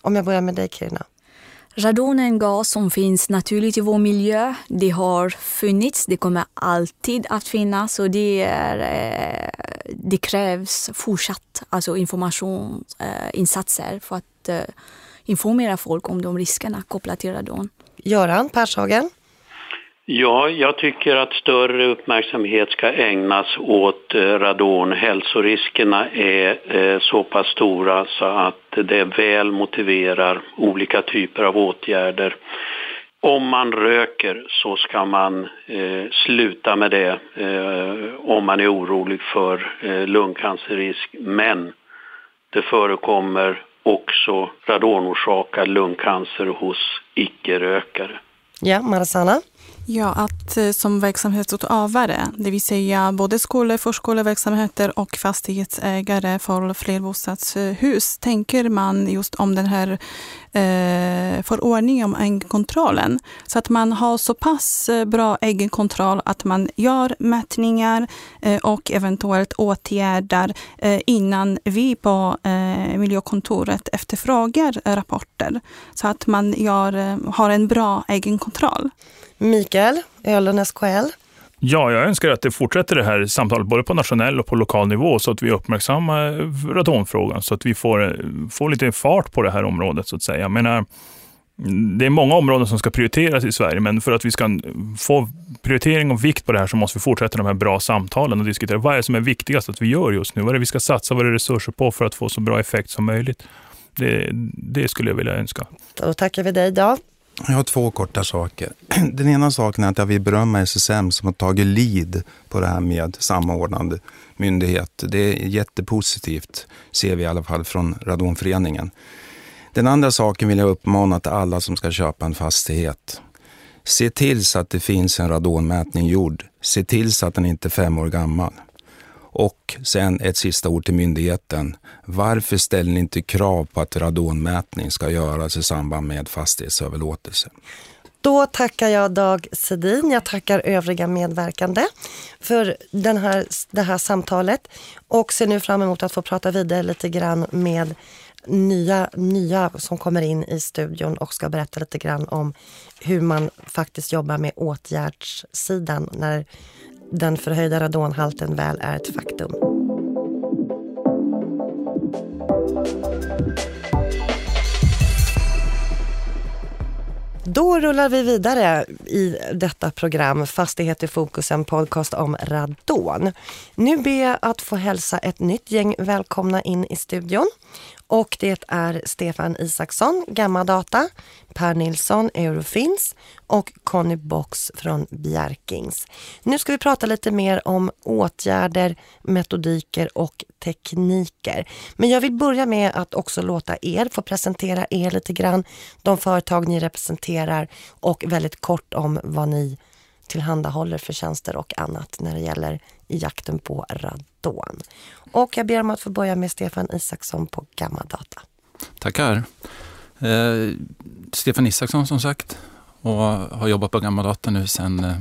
Om jag börjar med dig Kirina. Radon är en gas som finns naturligt i vår miljö. Det har funnits, det kommer alltid att finnas och det, är, eh, det krävs fortsatt alltså informationsinsatser för att eh, informera folk om de riskerna kopplat till radon. Göran Pershagen? Ja, jag tycker att större uppmärksamhet ska ägnas åt eh, radon. Hälsoriskerna är eh, så pass stora så att det väl motiverar olika typer av åtgärder. Om man röker så ska man eh, sluta med det eh, om man är orolig för eh, lungcancerrisk. Men det förekommer också radonorsakad lungcancer hos icke-rökare. Ja, Marzana? Ja, att eh, som verksamhetsutövare, det vill säga både skolor, förskoleverksamheter och fastighetsägare för flerbostadshus, tänker man just om den här eh, förordningen om äggkontrollen Så att man har så pass eh, bra äggkontroll att man gör mätningar eh, och eventuellt åtgärdar eh, innan vi på eh, miljökontoret efterfrågar rapporter. Så att man gör, eh, har en bra äggkontroll. Mikael, Ölen SKL. Ja, jag önskar att det fortsätter det här samtalet både på nationell och på lokal nivå så att vi uppmärksammar radonfrågan så att vi får, får lite fart på det här området så att säga. Jag menar, det är många områden som ska prioriteras i Sverige, men för att vi ska få prioritering och vikt på det här så måste vi fortsätta de här bra samtalen och diskutera vad är det som är viktigast att vi gör just nu? Vad är det vi ska satsa våra resurser på för att få så bra effekt som möjligt? Det, det skulle jag vilja önska. Då tackar vi dig då. Jag har två korta saker. Den ena saken är att jag vill berömma SSM som har tagit lead på det här med samordnande myndighet. Det är jättepositivt, ser vi i alla fall från Radonföreningen. Den andra saken vill jag uppmana till alla som ska köpa en fastighet. Se till så att det finns en radonmätning gjord. Se till så att den inte är fem år gammal. Och sen ett sista ord till myndigheten. Varför ställer ni inte krav på att radonmätning ska göras i samband med fastighetsöverlåtelse? Då tackar jag Dag Sedin, jag tackar övriga medverkande för den här, det här samtalet och ser nu fram emot att få prata vidare lite grann med nya, nya som kommer in i studion och ska berätta lite grann om hur man faktiskt jobbar med åtgärdssidan när den förhöjda radonhalten väl är ett faktum. Då rullar vi vidare i detta program Fastighet i fokus, en podcast om radon. Nu ber jag att få hälsa ett nytt gäng välkomna in i studion. Och det är Stefan Isaksson, Gammadata, Per Nilsson, Eurofins och Conny Box från Bjerkings. Nu ska vi prata lite mer om åtgärder, metodiker och tekniker. Men jag vill börja med att också låta er få presentera er lite grann, de företag ni representerar och väldigt kort om vad ni tillhandahåller för tjänster och annat när det gäller i jakten på radon. Och jag ber om att få börja med Stefan Isaksson på Gammadata. Tackar. Eh, Stefan Isaksson som sagt och har jobbat på Gammadata nu sedan eh,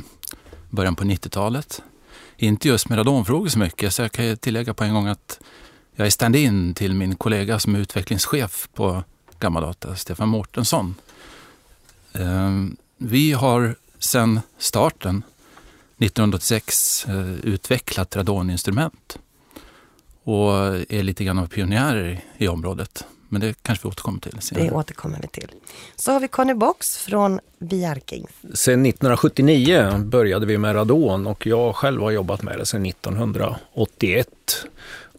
början på 90-talet. Inte just med radonfrågor så mycket, så jag kan tillägga på en gång att jag är stand-in till min kollega som är utvecklingschef på Gammadata, Stefan Mårtensson. Eh, vi har sedan starten 1986 eh, utvecklat radoninstrument och är lite grann av pionjärer i området. Men det kanske vi återkommer till senare. Det återkommer vi till. Så har vi Conny Box från Bjerking. Sedan 1979 började vi med radon och jag själv har jobbat med det sedan 1981.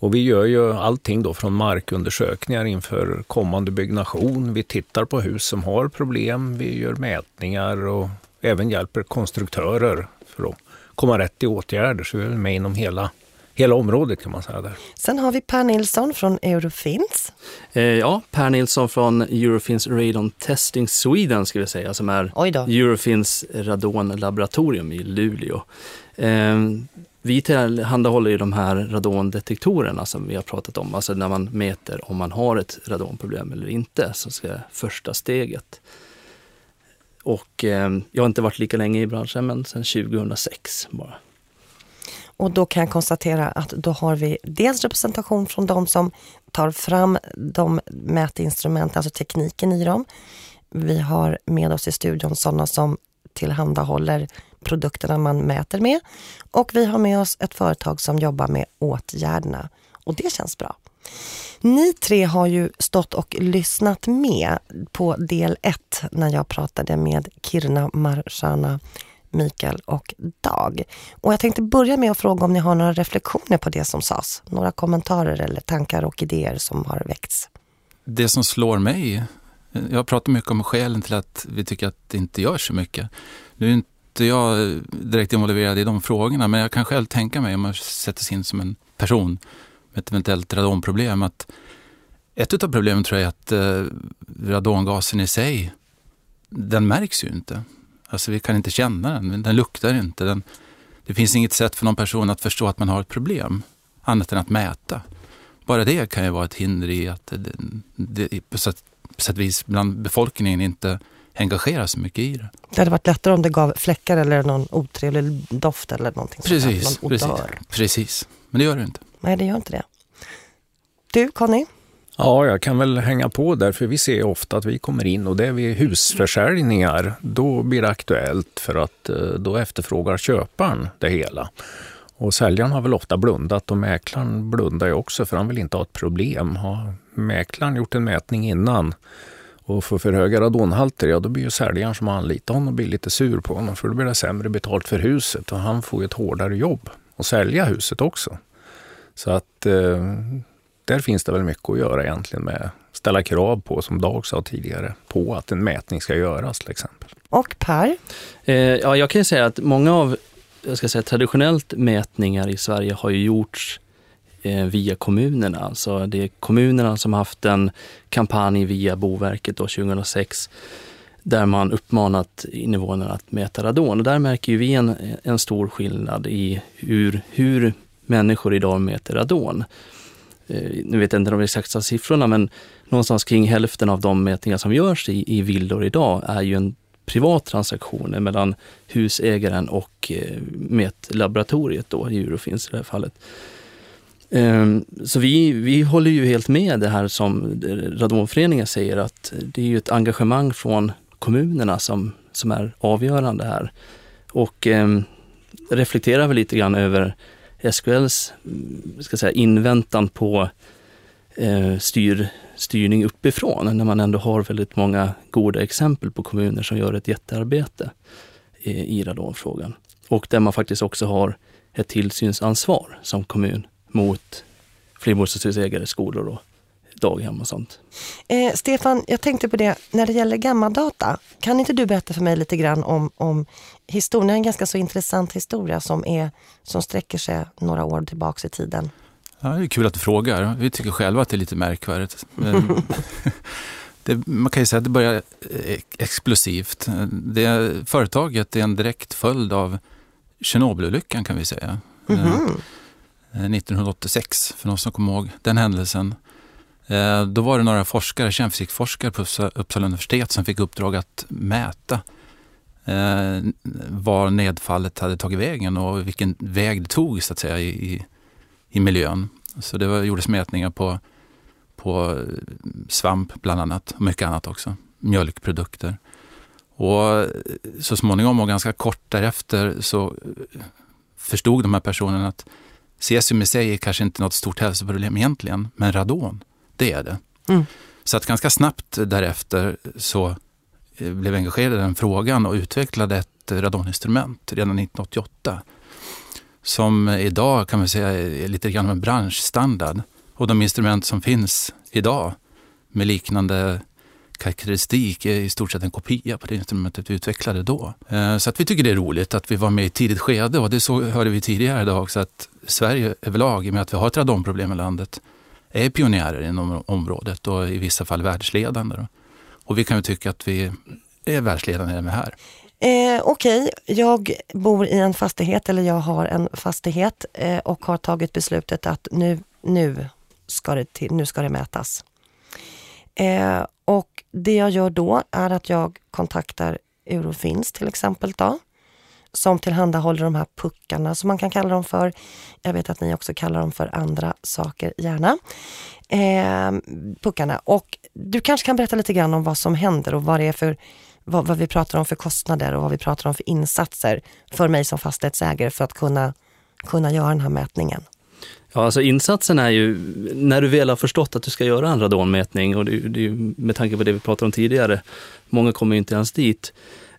Och vi gör ju allting då från markundersökningar inför kommande byggnation. Vi tittar på hus som har problem, vi gör mätningar och även hjälper konstruktörer för att komma rätt i åtgärder. Så vi är med inom hela, hela området kan man säga. Där. Sen har vi Per Nilsson från Eurofins. Eh, ja, Per Nilsson från Eurofins Radon Testing Sweden ska vi säga, som är Eurofins radonlaboratorium i Luleå. Eh, vi tillhandahåller ju de här radondetektorerna som vi har pratat om, alltså när man mäter om man har ett radonproblem eller inte, så ska första steget. Och eh, jag har inte varit lika länge i branschen, men sedan 2006 bara. Och då kan jag konstatera att då har vi dels representation från de som tar fram de mätinstrumenten, alltså tekniken i dem. Vi har med oss i studion sådana som tillhandahåller produkterna man mäter med. Och vi har med oss ett företag som jobbar med åtgärderna. Och det känns bra. Ni tre har ju stått och lyssnat med på del ett när jag pratade med Kirna, Marshana, Mikael och Dag. Och jag tänkte börja med att fråga om ni har några reflektioner på det som sades. Några kommentarer eller tankar och idéer som har väckts. Det som slår mig, jag pratar mycket om skälen till att vi tycker att det inte görs så mycket. Nu är inte jag direkt involverad i de frågorna, men jag kan själv tänka mig om man sätter sig in som en person ett eventuellt radonproblem. Att ett av problemen tror jag är att eh, radongasen i sig, den märks ju inte. Alltså vi kan inte känna den, den luktar inte. Den, det finns inget sätt för någon person att förstå att man har ett problem, annat än att mäta. Bara det kan ju vara ett hinder i att det, det, på sätt, på sätt vis bland befolkningen inte engagerar sig mycket i det. Det hade varit lättare om det gav fläckar eller någon otrevlig doft eller någonting precis, sånt. Precis, precis. Men det gör det inte. Nej, det gör inte det. Du, Conny? Ja, jag kan väl hänga på där, för vi ser ofta att vi kommer in och det är vid husförsäljningar. Då blir det aktuellt för att eh, då efterfrågar köparen det hela. Och säljaren har väl ofta blundat och mäklaren blundar ju också för han vill inte ha ett problem. Har mäklaren gjort en mätning innan och får för höga radonhalter, ja då blir ju säljaren som anlitar honom blir lite sur på honom för då blir det sämre betalt för huset och han får ett hårdare jobb att sälja huset också. Så att eh, där finns det väl mycket att göra egentligen med ställa krav på, som Dag sa tidigare, på att en mätning ska göras till exempel. Och Per? Eh, ja, jag kan ju säga att många av jag ska säga, traditionellt mätningar i Sverige har ju gjorts eh, via kommunerna. Alltså det är kommunerna som haft en kampanj via Boverket då 2006 där man uppmanat invånarna att mäta radon. Och där märker vi en, en stor skillnad i hur, hur människor idag mäter radon. Eh, nu vet jag inte de exakta siffrorna, men någonstans kring hälften av de mätningar som görs i, i villor idag är ju en privat transaktion mellan husägaren och eh, mätlaboratoriet då, Eurofins i det här fallet. Ehm, så vi, vi håller ju helt med det här som Radonföreningen säger att det är ju ett engagemang från kommunerna som, som är avgörande här. Och eh, reflekterar väl lite grann över SKLs mm, ska säga, inväntan på eh, styr, styrning uppifrån när man ändå har väldigt många goda exempel på kommuner som gör ett jättearbete i, i radonfrågan. Och där man faktiskt också har ett tillsynsansvar som kommun mot flerbostadshusägare, skolor och daghem och sånt. Eh, Stefan, jag tänkte på det, när det gäller gammaldata, kan inte du berätta för mig lite grann om, om historien, en ganska så intressant historia som, är, som sträcker sig några år tillbaks i tiden? Ja, det är kul att du frågar. Vi tycker själva att det är lite märkvärdigt. det, man kan ju säga att det börjar explosivt. Det, företaget är en direkt följd av Tjernobylolyckan kan vi säga. Mm -hmm. 1986, för någon som kommer ihåg den händelsen. Eh, då var det några forskare, kärnfysikforskare på Uppsala universitet som fick uppdrag att mäta eh, var nedfallet hade tagit vägen och vilken väg det tog så att säga i, i miljön. Så det var, gjordes mätningar på, på svamp bland annat och mycket annat också. Mjölkprodukter. Och så småningom och ganska kort därefter så förstod de här personerna att cesium i sig är kanske inte något stort hälsoproblem egentligen, men radon det är det. Mm. Så att ganska snabbt därefter så eh, blev jag engagerad i den frågan och utvecklade ett radoninstrument redan 1988. Som idag kan man säga är lite grann en branschstandard. Och de instrument som finns idag med liknande karaktäristik är i stort sett en kopia på det instrumentet vi utvecklade då. Eh, så att vi tycker det är roligt att vi var med i ett tidigt skede och det så hörde vi tidigare idag också att Sverige överlag, i och med att vi har ett radonproblem i landet, är pionjärer inom området och i vissa fall världsledande. Och vi kan ju tycka att vi är världsledande även här. Eh, Okej, okay. jag bor i en fastighet eller jag har en fastighet eh, och har tagit beslutet att nu, nu, ska, det till, nu ska det mätas. Eh, och det jag gör då är att jag kontaktar Eurofins till exempel då som tillhandahåller de här puckarna som man kan kalla dem för. Jag vet att ni också kallar dem för andra saker, gärna. Eh, puckarna. Och du kanske kan berätta lite grann om vad som händer och vad det är för vad, vad, vi pratar om för kostnader och vad vi pratar om för insatser för mig som fastighetsägare för att kunna, kunna göra den här mätningen. Ja, alltså insatsen är ju, när du väl har förstått att du ska göra en radonmätning och det, det, med tanke på det vi pratade om tidigare, många kommer inte ens dit,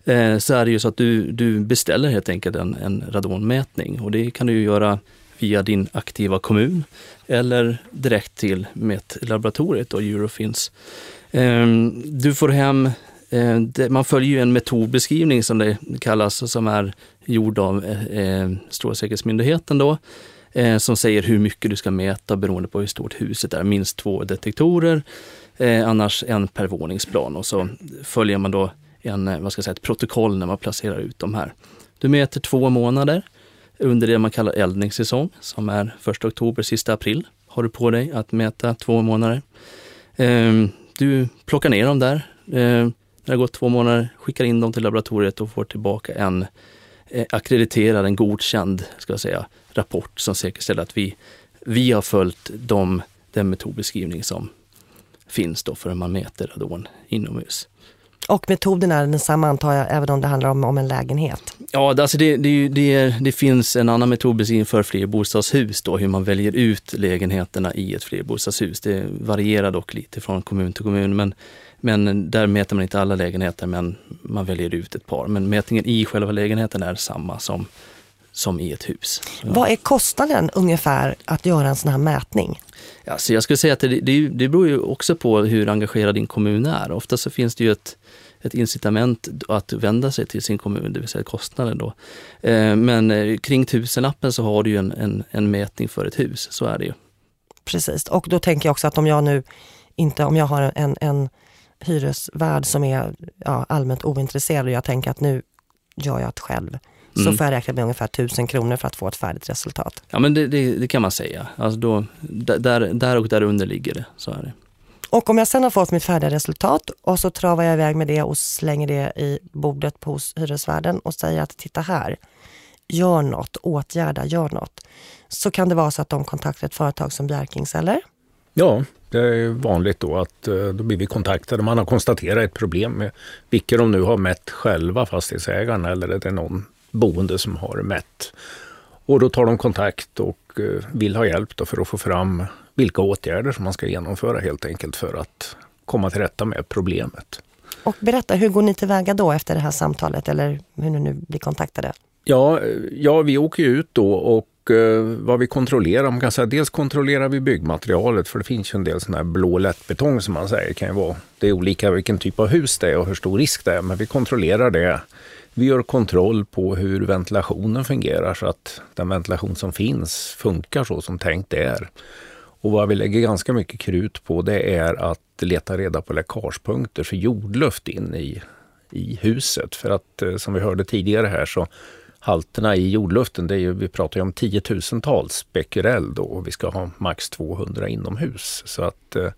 Eh, så är det ju så att du, du beställer helt enkelt en, en radonmätning och det kan du göra via din aktiva kommun eller direkt till mätlaboratoriet och Eurofins. Ehm, du får hem, eh, man följer ju en metodbeskrivning som det kallas, som är gjord av eh, Strålsäkerhetsmyndigheten då, som säger hur mycket du ska mäta beroende på hur stort huset är. Minst två detektorer, annars en per våningsplan och så följer man då en, eh, vad ska jag säga, ett protokoll när man placerar ut de här. Du mäter två månader under det man kallar eldningssäsong som är 1 oktober, sista april har du på dig att mäta två månader. Ehm, du plockar ner dem där. Ehm, när det har gått två månader, skickar in dem till laboratoriet och får tillbaka en eh, akkrediterad, en godkänd ska jag säga, rapport som säkerställer att vi, vi har följt de, den metodbeskrivning som finns då för hur man mäter radon inomhus. Och metoden är densamma antar jag, även om det handlar om, om en lägenhet? Ja, alltså det, det, det, det finns en annan metodbeskrivning för flerbostadshus, då, hur man väljer ut lägenheterna i ett flerbostadshus. Det varierar dock lite från kommun till kommun, men, men där mäter man inte alla lägenheter, men man väljer ut ett par. Men mätningen i själva lägenheten är samma som, som i ett hus. Ja. Vad är kostnaden ungefär att göra en sån här mätning? Ja, så jag skulle säga att det, det, det beror ju också på hur engagerad din kommun är. Ofta så finns det ju ett ett incitament att vända sig till sin kommun, det vill säga kostnaden då. Eh, men eh, kring tusenlappen så har du ju en, en, en mätning för ett hus, så är det ju. Precis, och då tänker jag också att om jag nu inte, om jag har en, en hyresvärd som är ja, allmänt ointresserad och jag tänker att nu gör jag det själv. Mm. Så får jag räkna med ungefär tusen kronor för att få ett färdigt resultat. Ja men det, det, det kan man säga. Alltså då, där, där och där under ligger det, så är det. Och om jag sen har fått mitt färdiga resultat och så travar jag iväg med det och slänger det i bordet på hos hyresvärden och säger att titta här, gör något, åtgärda, gör något. Så kan det vara så att de kontaktar ett företag som Bjerkings eller? Ja, det är vanligt då att eh, då blir vi kontaktade. Man har konstaterat ett problem med vilka de nu har mätt själva, fastighetsägarna, eller är det någon boende som har mätt. Och då tar de kontakt och eh, vill ha hjälp för att få fram vilka åtgärder som man ska genomföra helt enkelt för att komma till rätta med problemet. Och berätta, hur går ni tillväga då efter det här samtalet eller hur ni nu blir kontaktade? Ja, ja vi åker ut då och eh, vad vi kontrollerar, man kan säga dels kontrollerar vi byggmaterialet för det finns ju en del sån här blå lättbetong som man säger kan ju vara. Det är olika vilken typ av hus det är och hur stor risk det är, men vi kontrollerar det. Vi gör kontroll på hur ventilationen fungerar så att den ventilation som finns funkar så som tänkt är. Och vad vi lägger ganska mycket krut på det är att leta reda på läckagepunkter för jordluft in i, i huset. För att eh, som vi hörde tidigare här så halterna i jordluften, det är ju, vi pratar ju om tiotusentals becquerel då och vi ska ha max 200 inomhus. Så att eh,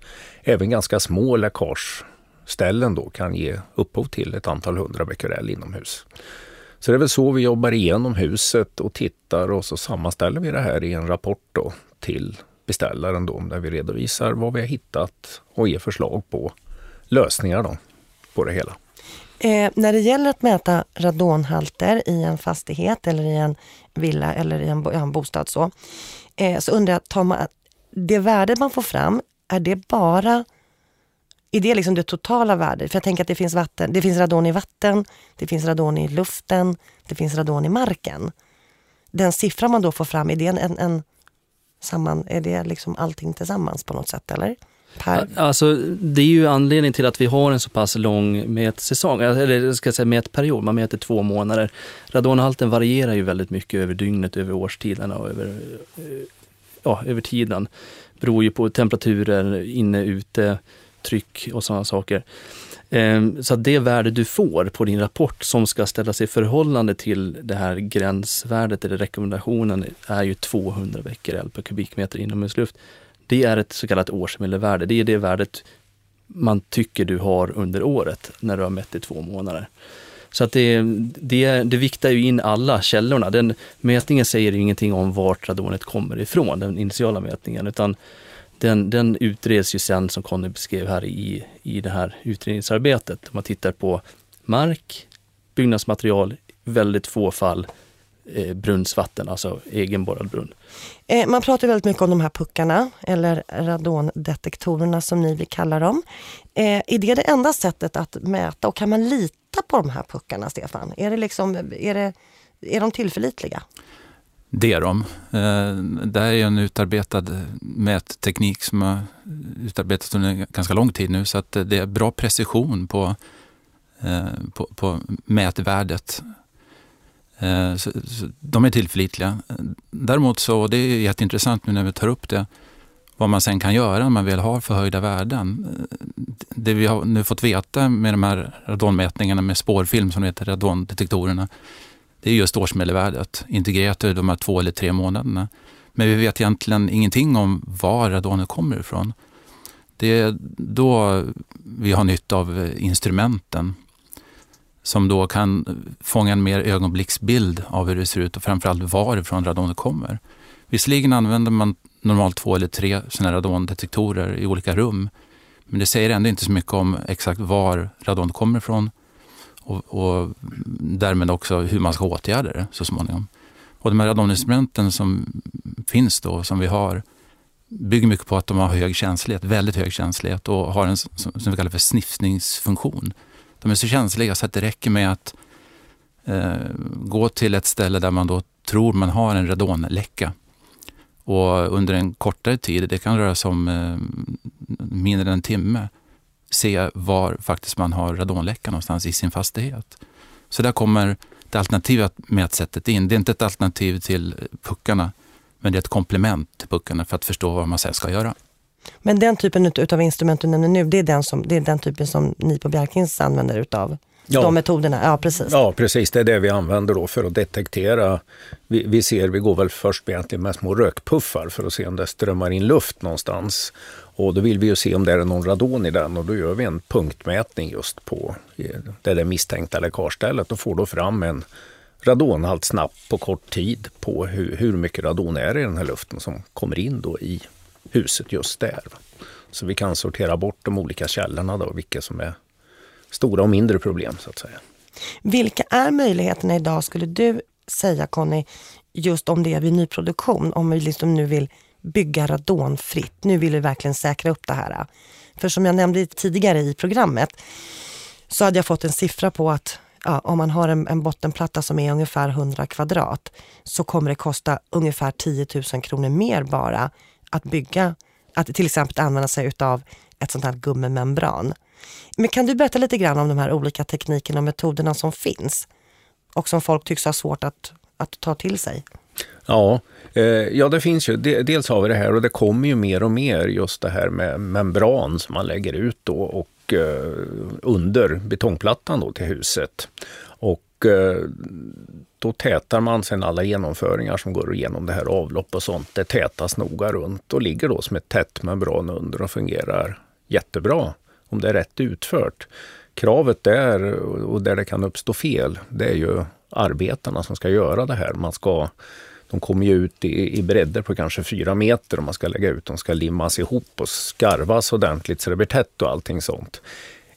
även ganska små läckageställen då kan ge upphov till ett antal hundra becquerel inomhus. Så det är väl så vi jobbar igenom huset och tittar och så sammanställer vi det här i en rapport då till beställaren då, där vi redovisar vad vi har hittat och ger förslag på lösningar då, på det hela. Eh, när det gäller att mäta radonhalter i en fastighet eller i en villa eller i en, en bostad så, eh, så undrar jag, tar man, det värde man får fram, är det bara är det liksom det totala värdet? För jag tänker att det finns, vatten, det finns radon i vatten, det finns radon i luften, det finns radon i marken. Den siffra man då får fram, är det en, en samman, är det liksom allting tillsammans på något sätt eller? Per? Alltså, det är ju anledningen till att vi har en så pass lång mätsäsong, eller ska jag säga mätperiod, man mäter två månader. Radonhalten varierar ju väldigt mycket över dygnet, över årstiderna och över, eh, ja, över tiden. Beror ju på temperaturer, inne, ute, tryck och sådana saker. Ehm, så att det värde du får på din rapport som ska ställas i förhållande till det här gränsvärdet eller rekommendationen är ju 200 becquerel per kubikmeter inomhusluft. Det är ett så kallat årsmedelvärde. Det är det värdet man tycker du har under året när du har mätt i två månader. Så att det, det, det viktar ju in alla källorna. Den mätningen säger ingenting om vart radonet kommer ifrån, den initiala mätningen, utan den, den utreds ju sen, som Conny beskrev här, i, i det här utredningsarbetet. Man tittar på mark, byggnadsmaterial, väldigt få fall eh, brunnsvatten, alltså egenborrad brunn. Eh, man pratar väldigt mycket om de här puckarna, eller radondetektorerna som ni vill kalla dem. Eh, är det det enda sättet att mäta och kan man lita på de här puckarna, Stefan? Är, det liksom, är, det, är de tillförlitliga? Det är de. Eh, det det är en utarbetad mätteknik som har utarbetats under ganska lång tid nu så att det är bra precision på, eh, på, på mätvärdet. Eh, så, så de är tillförlitliga. Däremot så, det är jätteintressant nu när vi tar upp det, vad man sen kan göra när man vill ha förhöjda värden. Det vi har nu fått veta med de här radonmätningarna med spårfilm som heter radondetektorerna, det är just årsmedelvärdet integrerat i de här två eller tre månaderna. Men vi vet egentligen ingenting om var radonet kommer ifrån. Det är då vi har nytta av instrumenten som då kan fånga en mer ögonblicksbild av hur det ser ut och framförallt varifrån radonet kommer. Visserligen använder man normalt två eller tre sådana radondetektorer i olika rum, men det säger ändå inte så mycket om exakt var radonet kommer ifrån och, och därmed också hur man ska åtgärda det så småningom. Och de här radoninstrumenten som finns då, som vi har, bygger mycket på att de har hög känslighet, väldigt hög känslighet och har en som vi kallar för sniffningsfunktion. De är så känsliga så att det räcker med att eh, gå till ett ställe där man då tror man har en radonläcka och under en kortare tid, det kan röra sig om eh, mindre än en timme, se var faktiskt man har radonläcka någonstans i sin fastighet. Så där kommer det alternativa mätsättet in. Det är inte ett alternativ till puckarna, men det är ett komplement till puckarna för att förstå vad man sen ska göra. Men den typen av instrument du nämner nu, det är den, som, det är den typen som ni på Bjärkins använder utav? Ja. De metoderna, ja precis. Ja precis, det är det vi använder då för att detektera. Vi, vi ser, vi går väl först egentligen med små rökpuffar för att se om det strömmar in luft någonstans. Och då vill vi ju se om det är någon radon i den och då gör vi en punktmätning just på eh, det där misstänkta läckagestället och får då fram en radonhalt snabbt på kort tid på hur, hur mycket radon är i den här luften som kommer in då i huset just där. Så vi kan sortera bort de olika källorna då, vilka som är stora och mindre problem så att säga. Vilka är möjligheterna idag skulle du säga Conny, just om det är vid nyproduktion, om vi liksom nu vill bygga radonfritt. Nu vill vi verkligen säkra upp det här. För som jag nämnde tidigare i programmet så hade jag fått en siffra på att ja, om man har en, en, bottenplatta som är ungefär 100 kvadrat så kommer det kosta ungefär 10 000 kronor mer bara att bygga, att till exempel använda sig utav ett sånt här gummimembran. Men kan du berätta lite grann om de här olika teknikerna och metoderna som finns och som folk tycks ha svårt att, att ta till sig? Ja, eh, ja, det finns ju. Dels har vi det här och det kommer ju mer och mer just det här med membran som man lägger ut då och eh, under betongplattan då till huset. Och eh, då tätar man sen alla genomföringar som går igenom det här avlopp och sånt. Det tätas noga runt och ligger då som ett tätt membran under och fungerar jättebra om det är rätt utfört. Kravet där, och där det kan uppstå fel, det är ju arbetarna som ska göra det här. Man ska, de kommer ju ut i, i bredder på kanske fyra meter om man ska lägga ut. De ska limmas ihop och skarvas ordentligt så det blir tätt och allting sånt.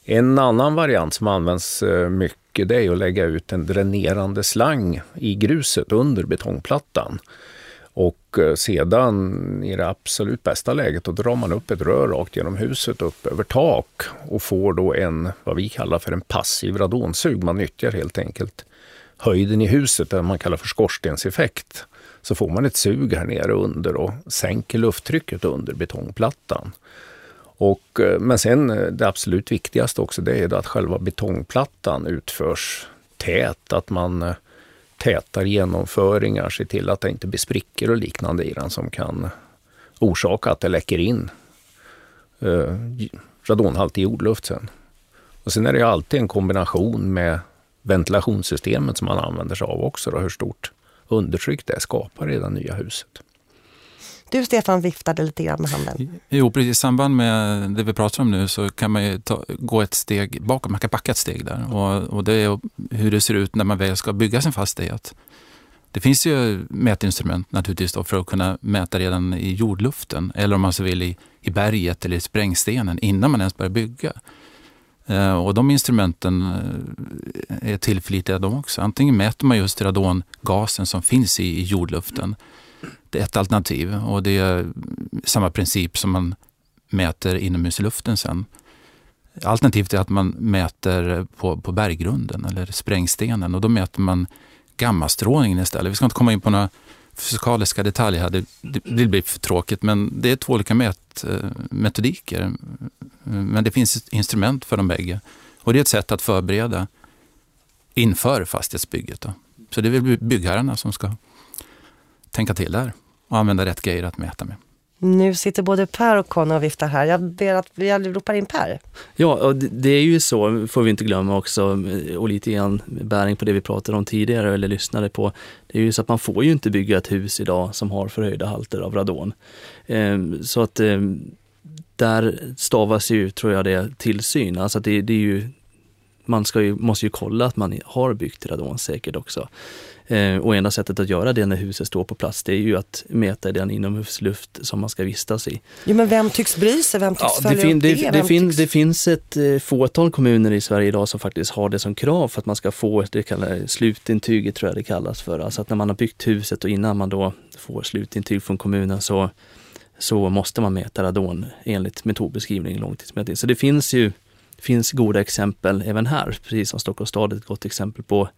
En annan variant som används eh, mycket det är att lägga ut en dränerande slang i gruset under betongplattan. Och eh, sedan i det absolut bästa läget då drar man upp ett rör rakt genom huset upp över tak och får då en, vad vi kallar för en passiv radonsug. Man nyttjar helt enkelt höjden i huset, det man kallar för skorstenseffekt. Så får man ett sug här nere under och sänker lufttrycket under betongplattan. Och, eh, men sen eh, det absolut viktigaste också, det är att själva betongplattan utförs tät. Att man eh, tätar genomföringar, ser till att det inte blir sprickor och liknande i den som kan orsaka att det läcker in eh, radonhaltig jordluft sen. Och sen är det alltid en kombination med ventilationssystemet som man använder sig av också, då, hur stort undertryck det skapar i det nya huset. Du Stefan viftade lite grann med handen. Jo, precis. I samband med det vi pratar om nu så kan man ta, gå ett steg bakåt, man kan backa ett steg där. Och, och det är hur det ser ut när man väl ska bygga sin fastighet. Det finns ju mätinstrument naturligtvis då för att kunna mäta redan i jordluften eller om man så vill i, i berget eller i sprängstenen innan man ens börjar bygga. Eh, och de instrumenten eh, är tillförlitliga de också. Antingen mäter man just radongasen som finns i, jordluften det är ett alternativ och det är samma princip som man mäter inomhusluften sen. Alternativet är att man mäter på, på berggrunden eller sprängstenen och då mäter man gammastrålningen istället. Vi ska inte komma in på några fysikaliska detaljer här, det, det, blir för tråkigt, men det är två olika Eh, metodiker. Men det finns instrument för de bägge och det är ett sätt att förbereda inför fastighetsbygget. Då. Så det är väl byggherrarna som ska tänka till där och använda rätt grejer att mäta med. Nu sitter både Per och Conny och viftar här. Jag ber att vi ropar in Per. Ja, och det är ju så, får vi inte glömma också, och lite grann bäring på det vi pratade om tidigare eller lyssnade på. Det är ju så att man får ju inte bygga ett hus idag som har förhöjda halter av radon. Ehm, så att ehm, där stavas ju, tror jag, det tillsyn. Alltså det, det är ju, man ska ju, måste ju kolla att man har byggt radonsäkert också. Eh, och enda sättet att göra det när huset står på plats det är ju att mäta den inomhusluft som man ska vistas i. Jo men vem tycks bry sig? Vem tycks ja, det, fin, det? Det, det, fin, tycks... det, finns ett eh, fåtal kommuner i Sverige idag som faktiskt har det som krav för att man ska få det kallar, slutintyget tror jag det kallas för. Alltså att när man har byggt huset och innan man då får slutintyg från kommunen så, så måste man mäta radon enligt metodbeskrivning långtidsmätning. Så det finns ju finns goda exempel även här, precis som Stockholms stad är ett gott exempel på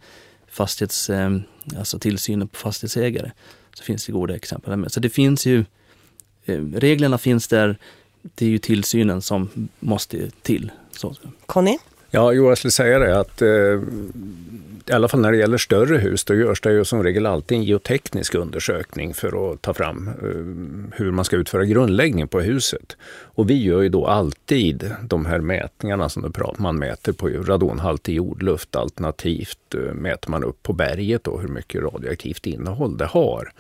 fastighets, ehm, alltså tillsynen på fastighetsägare. Så finns det goda exempel med. Så det finns ju, ehm, reglerna finns där, det är ju tillsynen som måste till. Så. Conny? Ja, jo, jag skulle säga det att eh, i alla fall när det gäller större hus, då görs det ju som regel alltid en geoteknisk undersökning för att ta fram eh, hur man ska utföra grundläggning på huset. Och vi gör ju då alltid de här mätningarna som du pratar Man mäter på radonhalt i jordluft alternativt eh, mäter man upp på berget då hur mycket radioaktivt innehåll det har.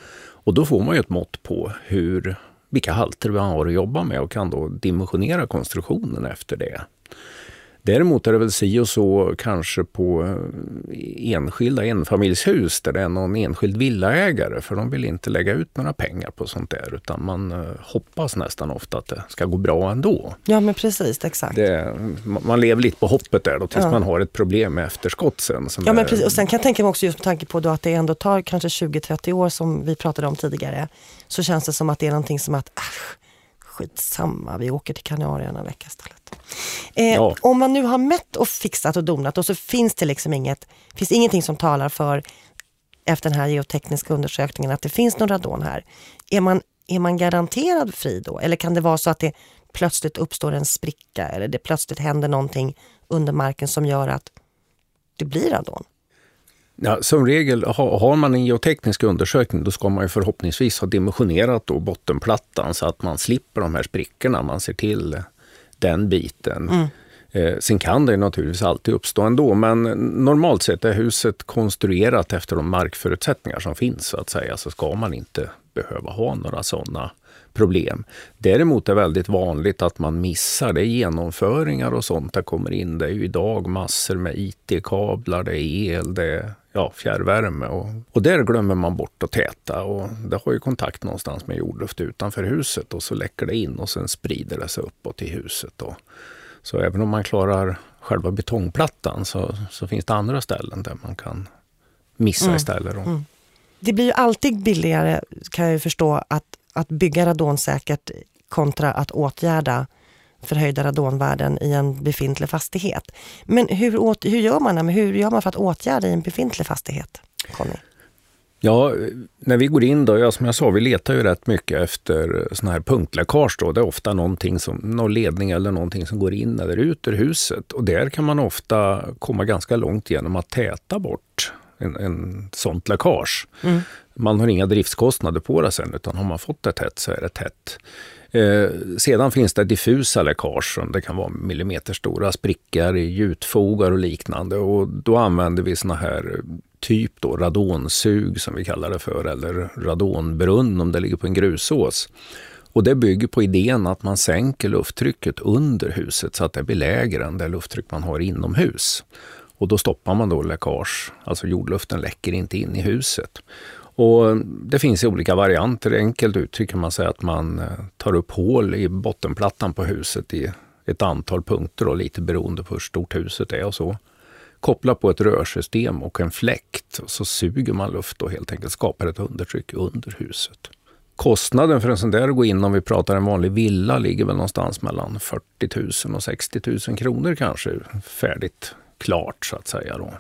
Och då får man ju ett mått på hur, vilka halter vi har att jobba med och kan då dimensionera konstruktionen efter det. Däremot är det väl si och så kanske på eh, enskilda enfamiljshus där det är någon enskild villaägare för de vill inte lägga ut några pengar på sånt där utan man eh, hoppas nästan ofta att det ska gå bra ändå. Ja men precis, exakt. Det, man lever lite på hoppet där då tills ja. man har ett problem med efterskott sen. ja men precis och sen kan jag tänka mig också just med tanke på då att det ändå tar kanske 20-30 år som vi pratade om tidigare så känns det som att det är någonting som att äsch, skitsamma, vi åker till Kanarieöarna en vecka istället. Eh, ja. Om man nu har mätt och fixat och donat och så finns det liksom inget, finns ingenting som talar för efter den här geotekniska undersökningen att det finns någon radon här. Är man, är man garanterad fri då? Eller kan det vara så att det plötsligt uppstår en spricka eller det plötsligt händer någonting under marken som gör att det blir radon? Ja, som regel, har man en geoteknisk undersökning då ska man ju förhoppningsvis ha dimensionerat då bottenplattan så att man slipper de här sprickorna. Man ser till den biten. Mm. Eh, sen kan det naturligtvis alltid uppstå ändå, men normalt sett är huset konstruerat efter de markförutsättningar som finns så att säga, så ska man inte behöva ha några sådana problem. Däremot är det väldigt vanligt att man missar, det är genomföringar och sånt där kommer in. Det är ju idag massor med IT-kablar, det är el, det är ja, fjärrvärme och, och där glömmer man bort att täta och det har ju kontakt någonstans med jordluft utanför huset och så läcker det in och sen sprider det sig uppåt i huset. Och, så även om man klarar själva betongplattan så, så finns det andra ställen där man kan missa mm. istället. Mm. Det blir ju alltid billigare kan jag förstå att, att bygga radonsäkert kontra att åtgärda förhöjda radonvärden i en befintlig fastighet. Men hur, hur, gör man, hur gör man för att åtgärda i en befintlig fastighet? Conny? Ja, när vi går in då, ja, som jag sa, vi letar ju rätt mycket efter sådana här punktläckage då. Det är ofta någonting som, någon ledning eller någonting som går in eller ut ur huset. Och där kan man ofta komma ganska långt genom att täta bort en, en sånt läckage. Mm. Man har inga driftskostnader på det sen, utan har man fått det tätt så är det tätt. Eh, sedan finns det diffusa läckage som det kan vara millimeterstora sprickor i gjutfogar och liknande. Och då använder vi såna här typ då radonsug som vi kallar det för, eller radonbrunn om det ligger på en grusås. Och det bygger på idén att man sänker lufttrycket under huset så att det blir lägre än det lufttryck man har inomhus. Och då stoppar man då läckage, alltså jordluften läcker inte in i huset. Och det finns olika varianter. Enkelt uttryckt kan man säga att man eh, tar upp hål i bottenplattan på huset i ett antal punkter, och lite beroende på hur stort huset är och så. Kopplar på ett rörsystem och en fläkt och så suger man luft och helt enkelt skapar ett undertryck under huset. Kostnaden för en sån där att gå in om vi pratar en vanlig villa ligger väl någonstans mellan 40 000 och 60 000 kronor kanske färdigt klart så att säga. Då.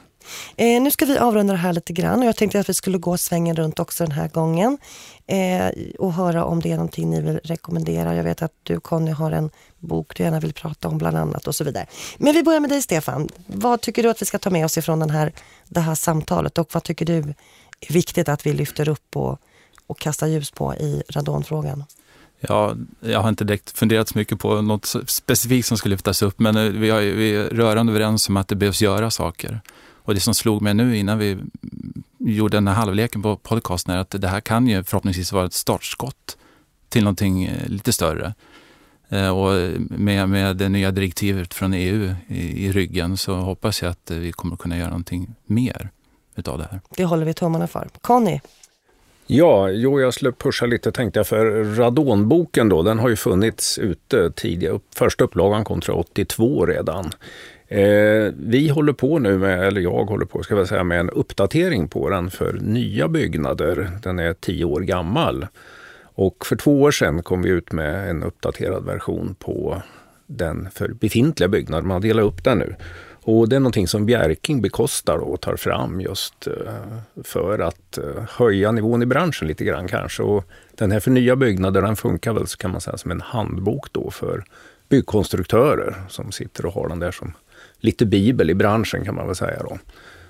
Eh, nu ska vi avrunda det här lite grann och jag tänkte att vi skulle gå svängen runt också den här gången eh, och höra om det är någonting ni vill rekommendera. Jag vet att du Conny har en bok du gärna vill prata om bland annat och så vidare. Men vi börjar med dig Stefan. Vad tycker du att vi ska ta med oss ifrån den här, det här samtalet och vad tycker du är viktigt att vi lyfter upp och, och kastar ljus på i radonfrågan? Ja, jag har inte direkt funderat så mycket på något specifikt som ska lyftas upp, men eh, vi, har, vi är rörande överens om att det behövs göra saker. Och det som slog mig nu innan vi gjorde den här halvleken på podcasten är att det här kan ju förhoppningsvis vara ett startskott till någonting eh, lite större. Eh, och med, med det nya direktivet från EU i, i ryggen så hoppas jag att vi kommer kunna göra någonting mer utav det här. Det håller vi tummarna för. Conny? Ja, jo, jag skulle pusha lite tänkte jag för Radonboken då, den har ju funnits ute tidigare. Första upplagan kom tror jag 82 redan. Eh, vi håller på nu med, eller jag håller på ska jag säga, med en uppdatering på den för nya byggnader. Den är tio år gammal. Och för två år sedan kom vi ut med en uppdaterad version på den för befintliga byggnader. Man delar upp den nu. Och det är någonting som Bjerking bekostar och tar fram just eh, för att eh, höja nivån i branschen lite grann kanske. Och den här för nya byggnader den funkar väl så kan man säga som en handbok då för byggkonstruktörer som sitter och har den där som lite bibel i branschen kan man väl säga då.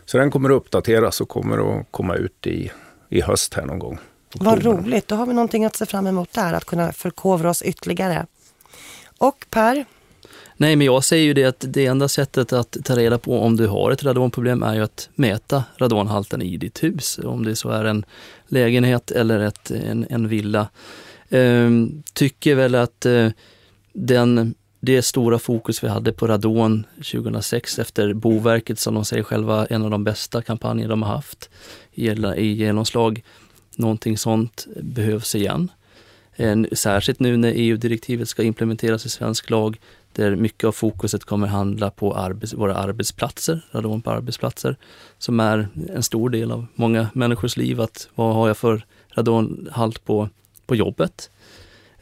Så den kommer att uppdateras och kommer att komma ut i, i höst här någon gång. Vad roligt, då har vi någonting att se fram emot där, att kunna förkovra oss ytterligare. Och Per? Nej, men jag säger ju det att det enda sättet att ta reda på om du har ett radonproblem är ju att mäta radonhalten i ditt hus. Om det så är en lägenhet eller ett, en, en villa. Ehm, tycker väl att eh, den det stora fokus vi hade på radon 2006 efter Boverket, som de säger själva, en av de bästa kampanjer de har haft i genomslag. Någonting sånt behövs igen. Särskilt nu när EU-direktivet ska implementeras i svensk lag där mycket av fokuset kommer handla på arbets, våra arbetsplatser, radon på arbetsplatser, som är en stor del av många människors liv. Att vad har jag för radonhalt på, på jobbet?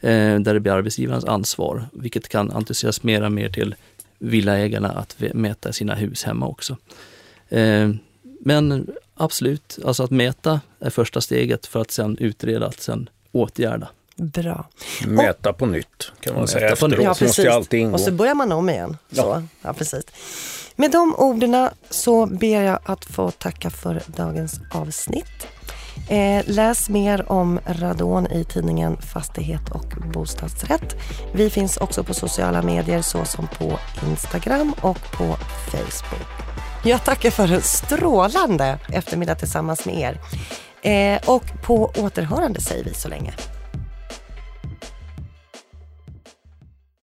Eh, där det blir arbetsgivarens ansvar, vilket kan entusiasmera mer till villaägarna att mäta sina hus hemma också. Eh, men absolut, alltså att mäta är första steget för att sen utreda, att sen åtgärda. Bra. Mäta på nytt kan man säga efteråt. Ja, precis. Och så börjar man om igen. Så. Ja. ja. precis. Med de orden så ber jag att få tacka för dagens avsnitt. Eh, läs mer om radon i tidningen Fastighet och bostadsrätt. Vi finns också på sociala medier såsom på Instagram och på Facebook. Jag tackar för en strålande eftermiddag tillsammans med er. Eh, och på återhörande säger vi så länge.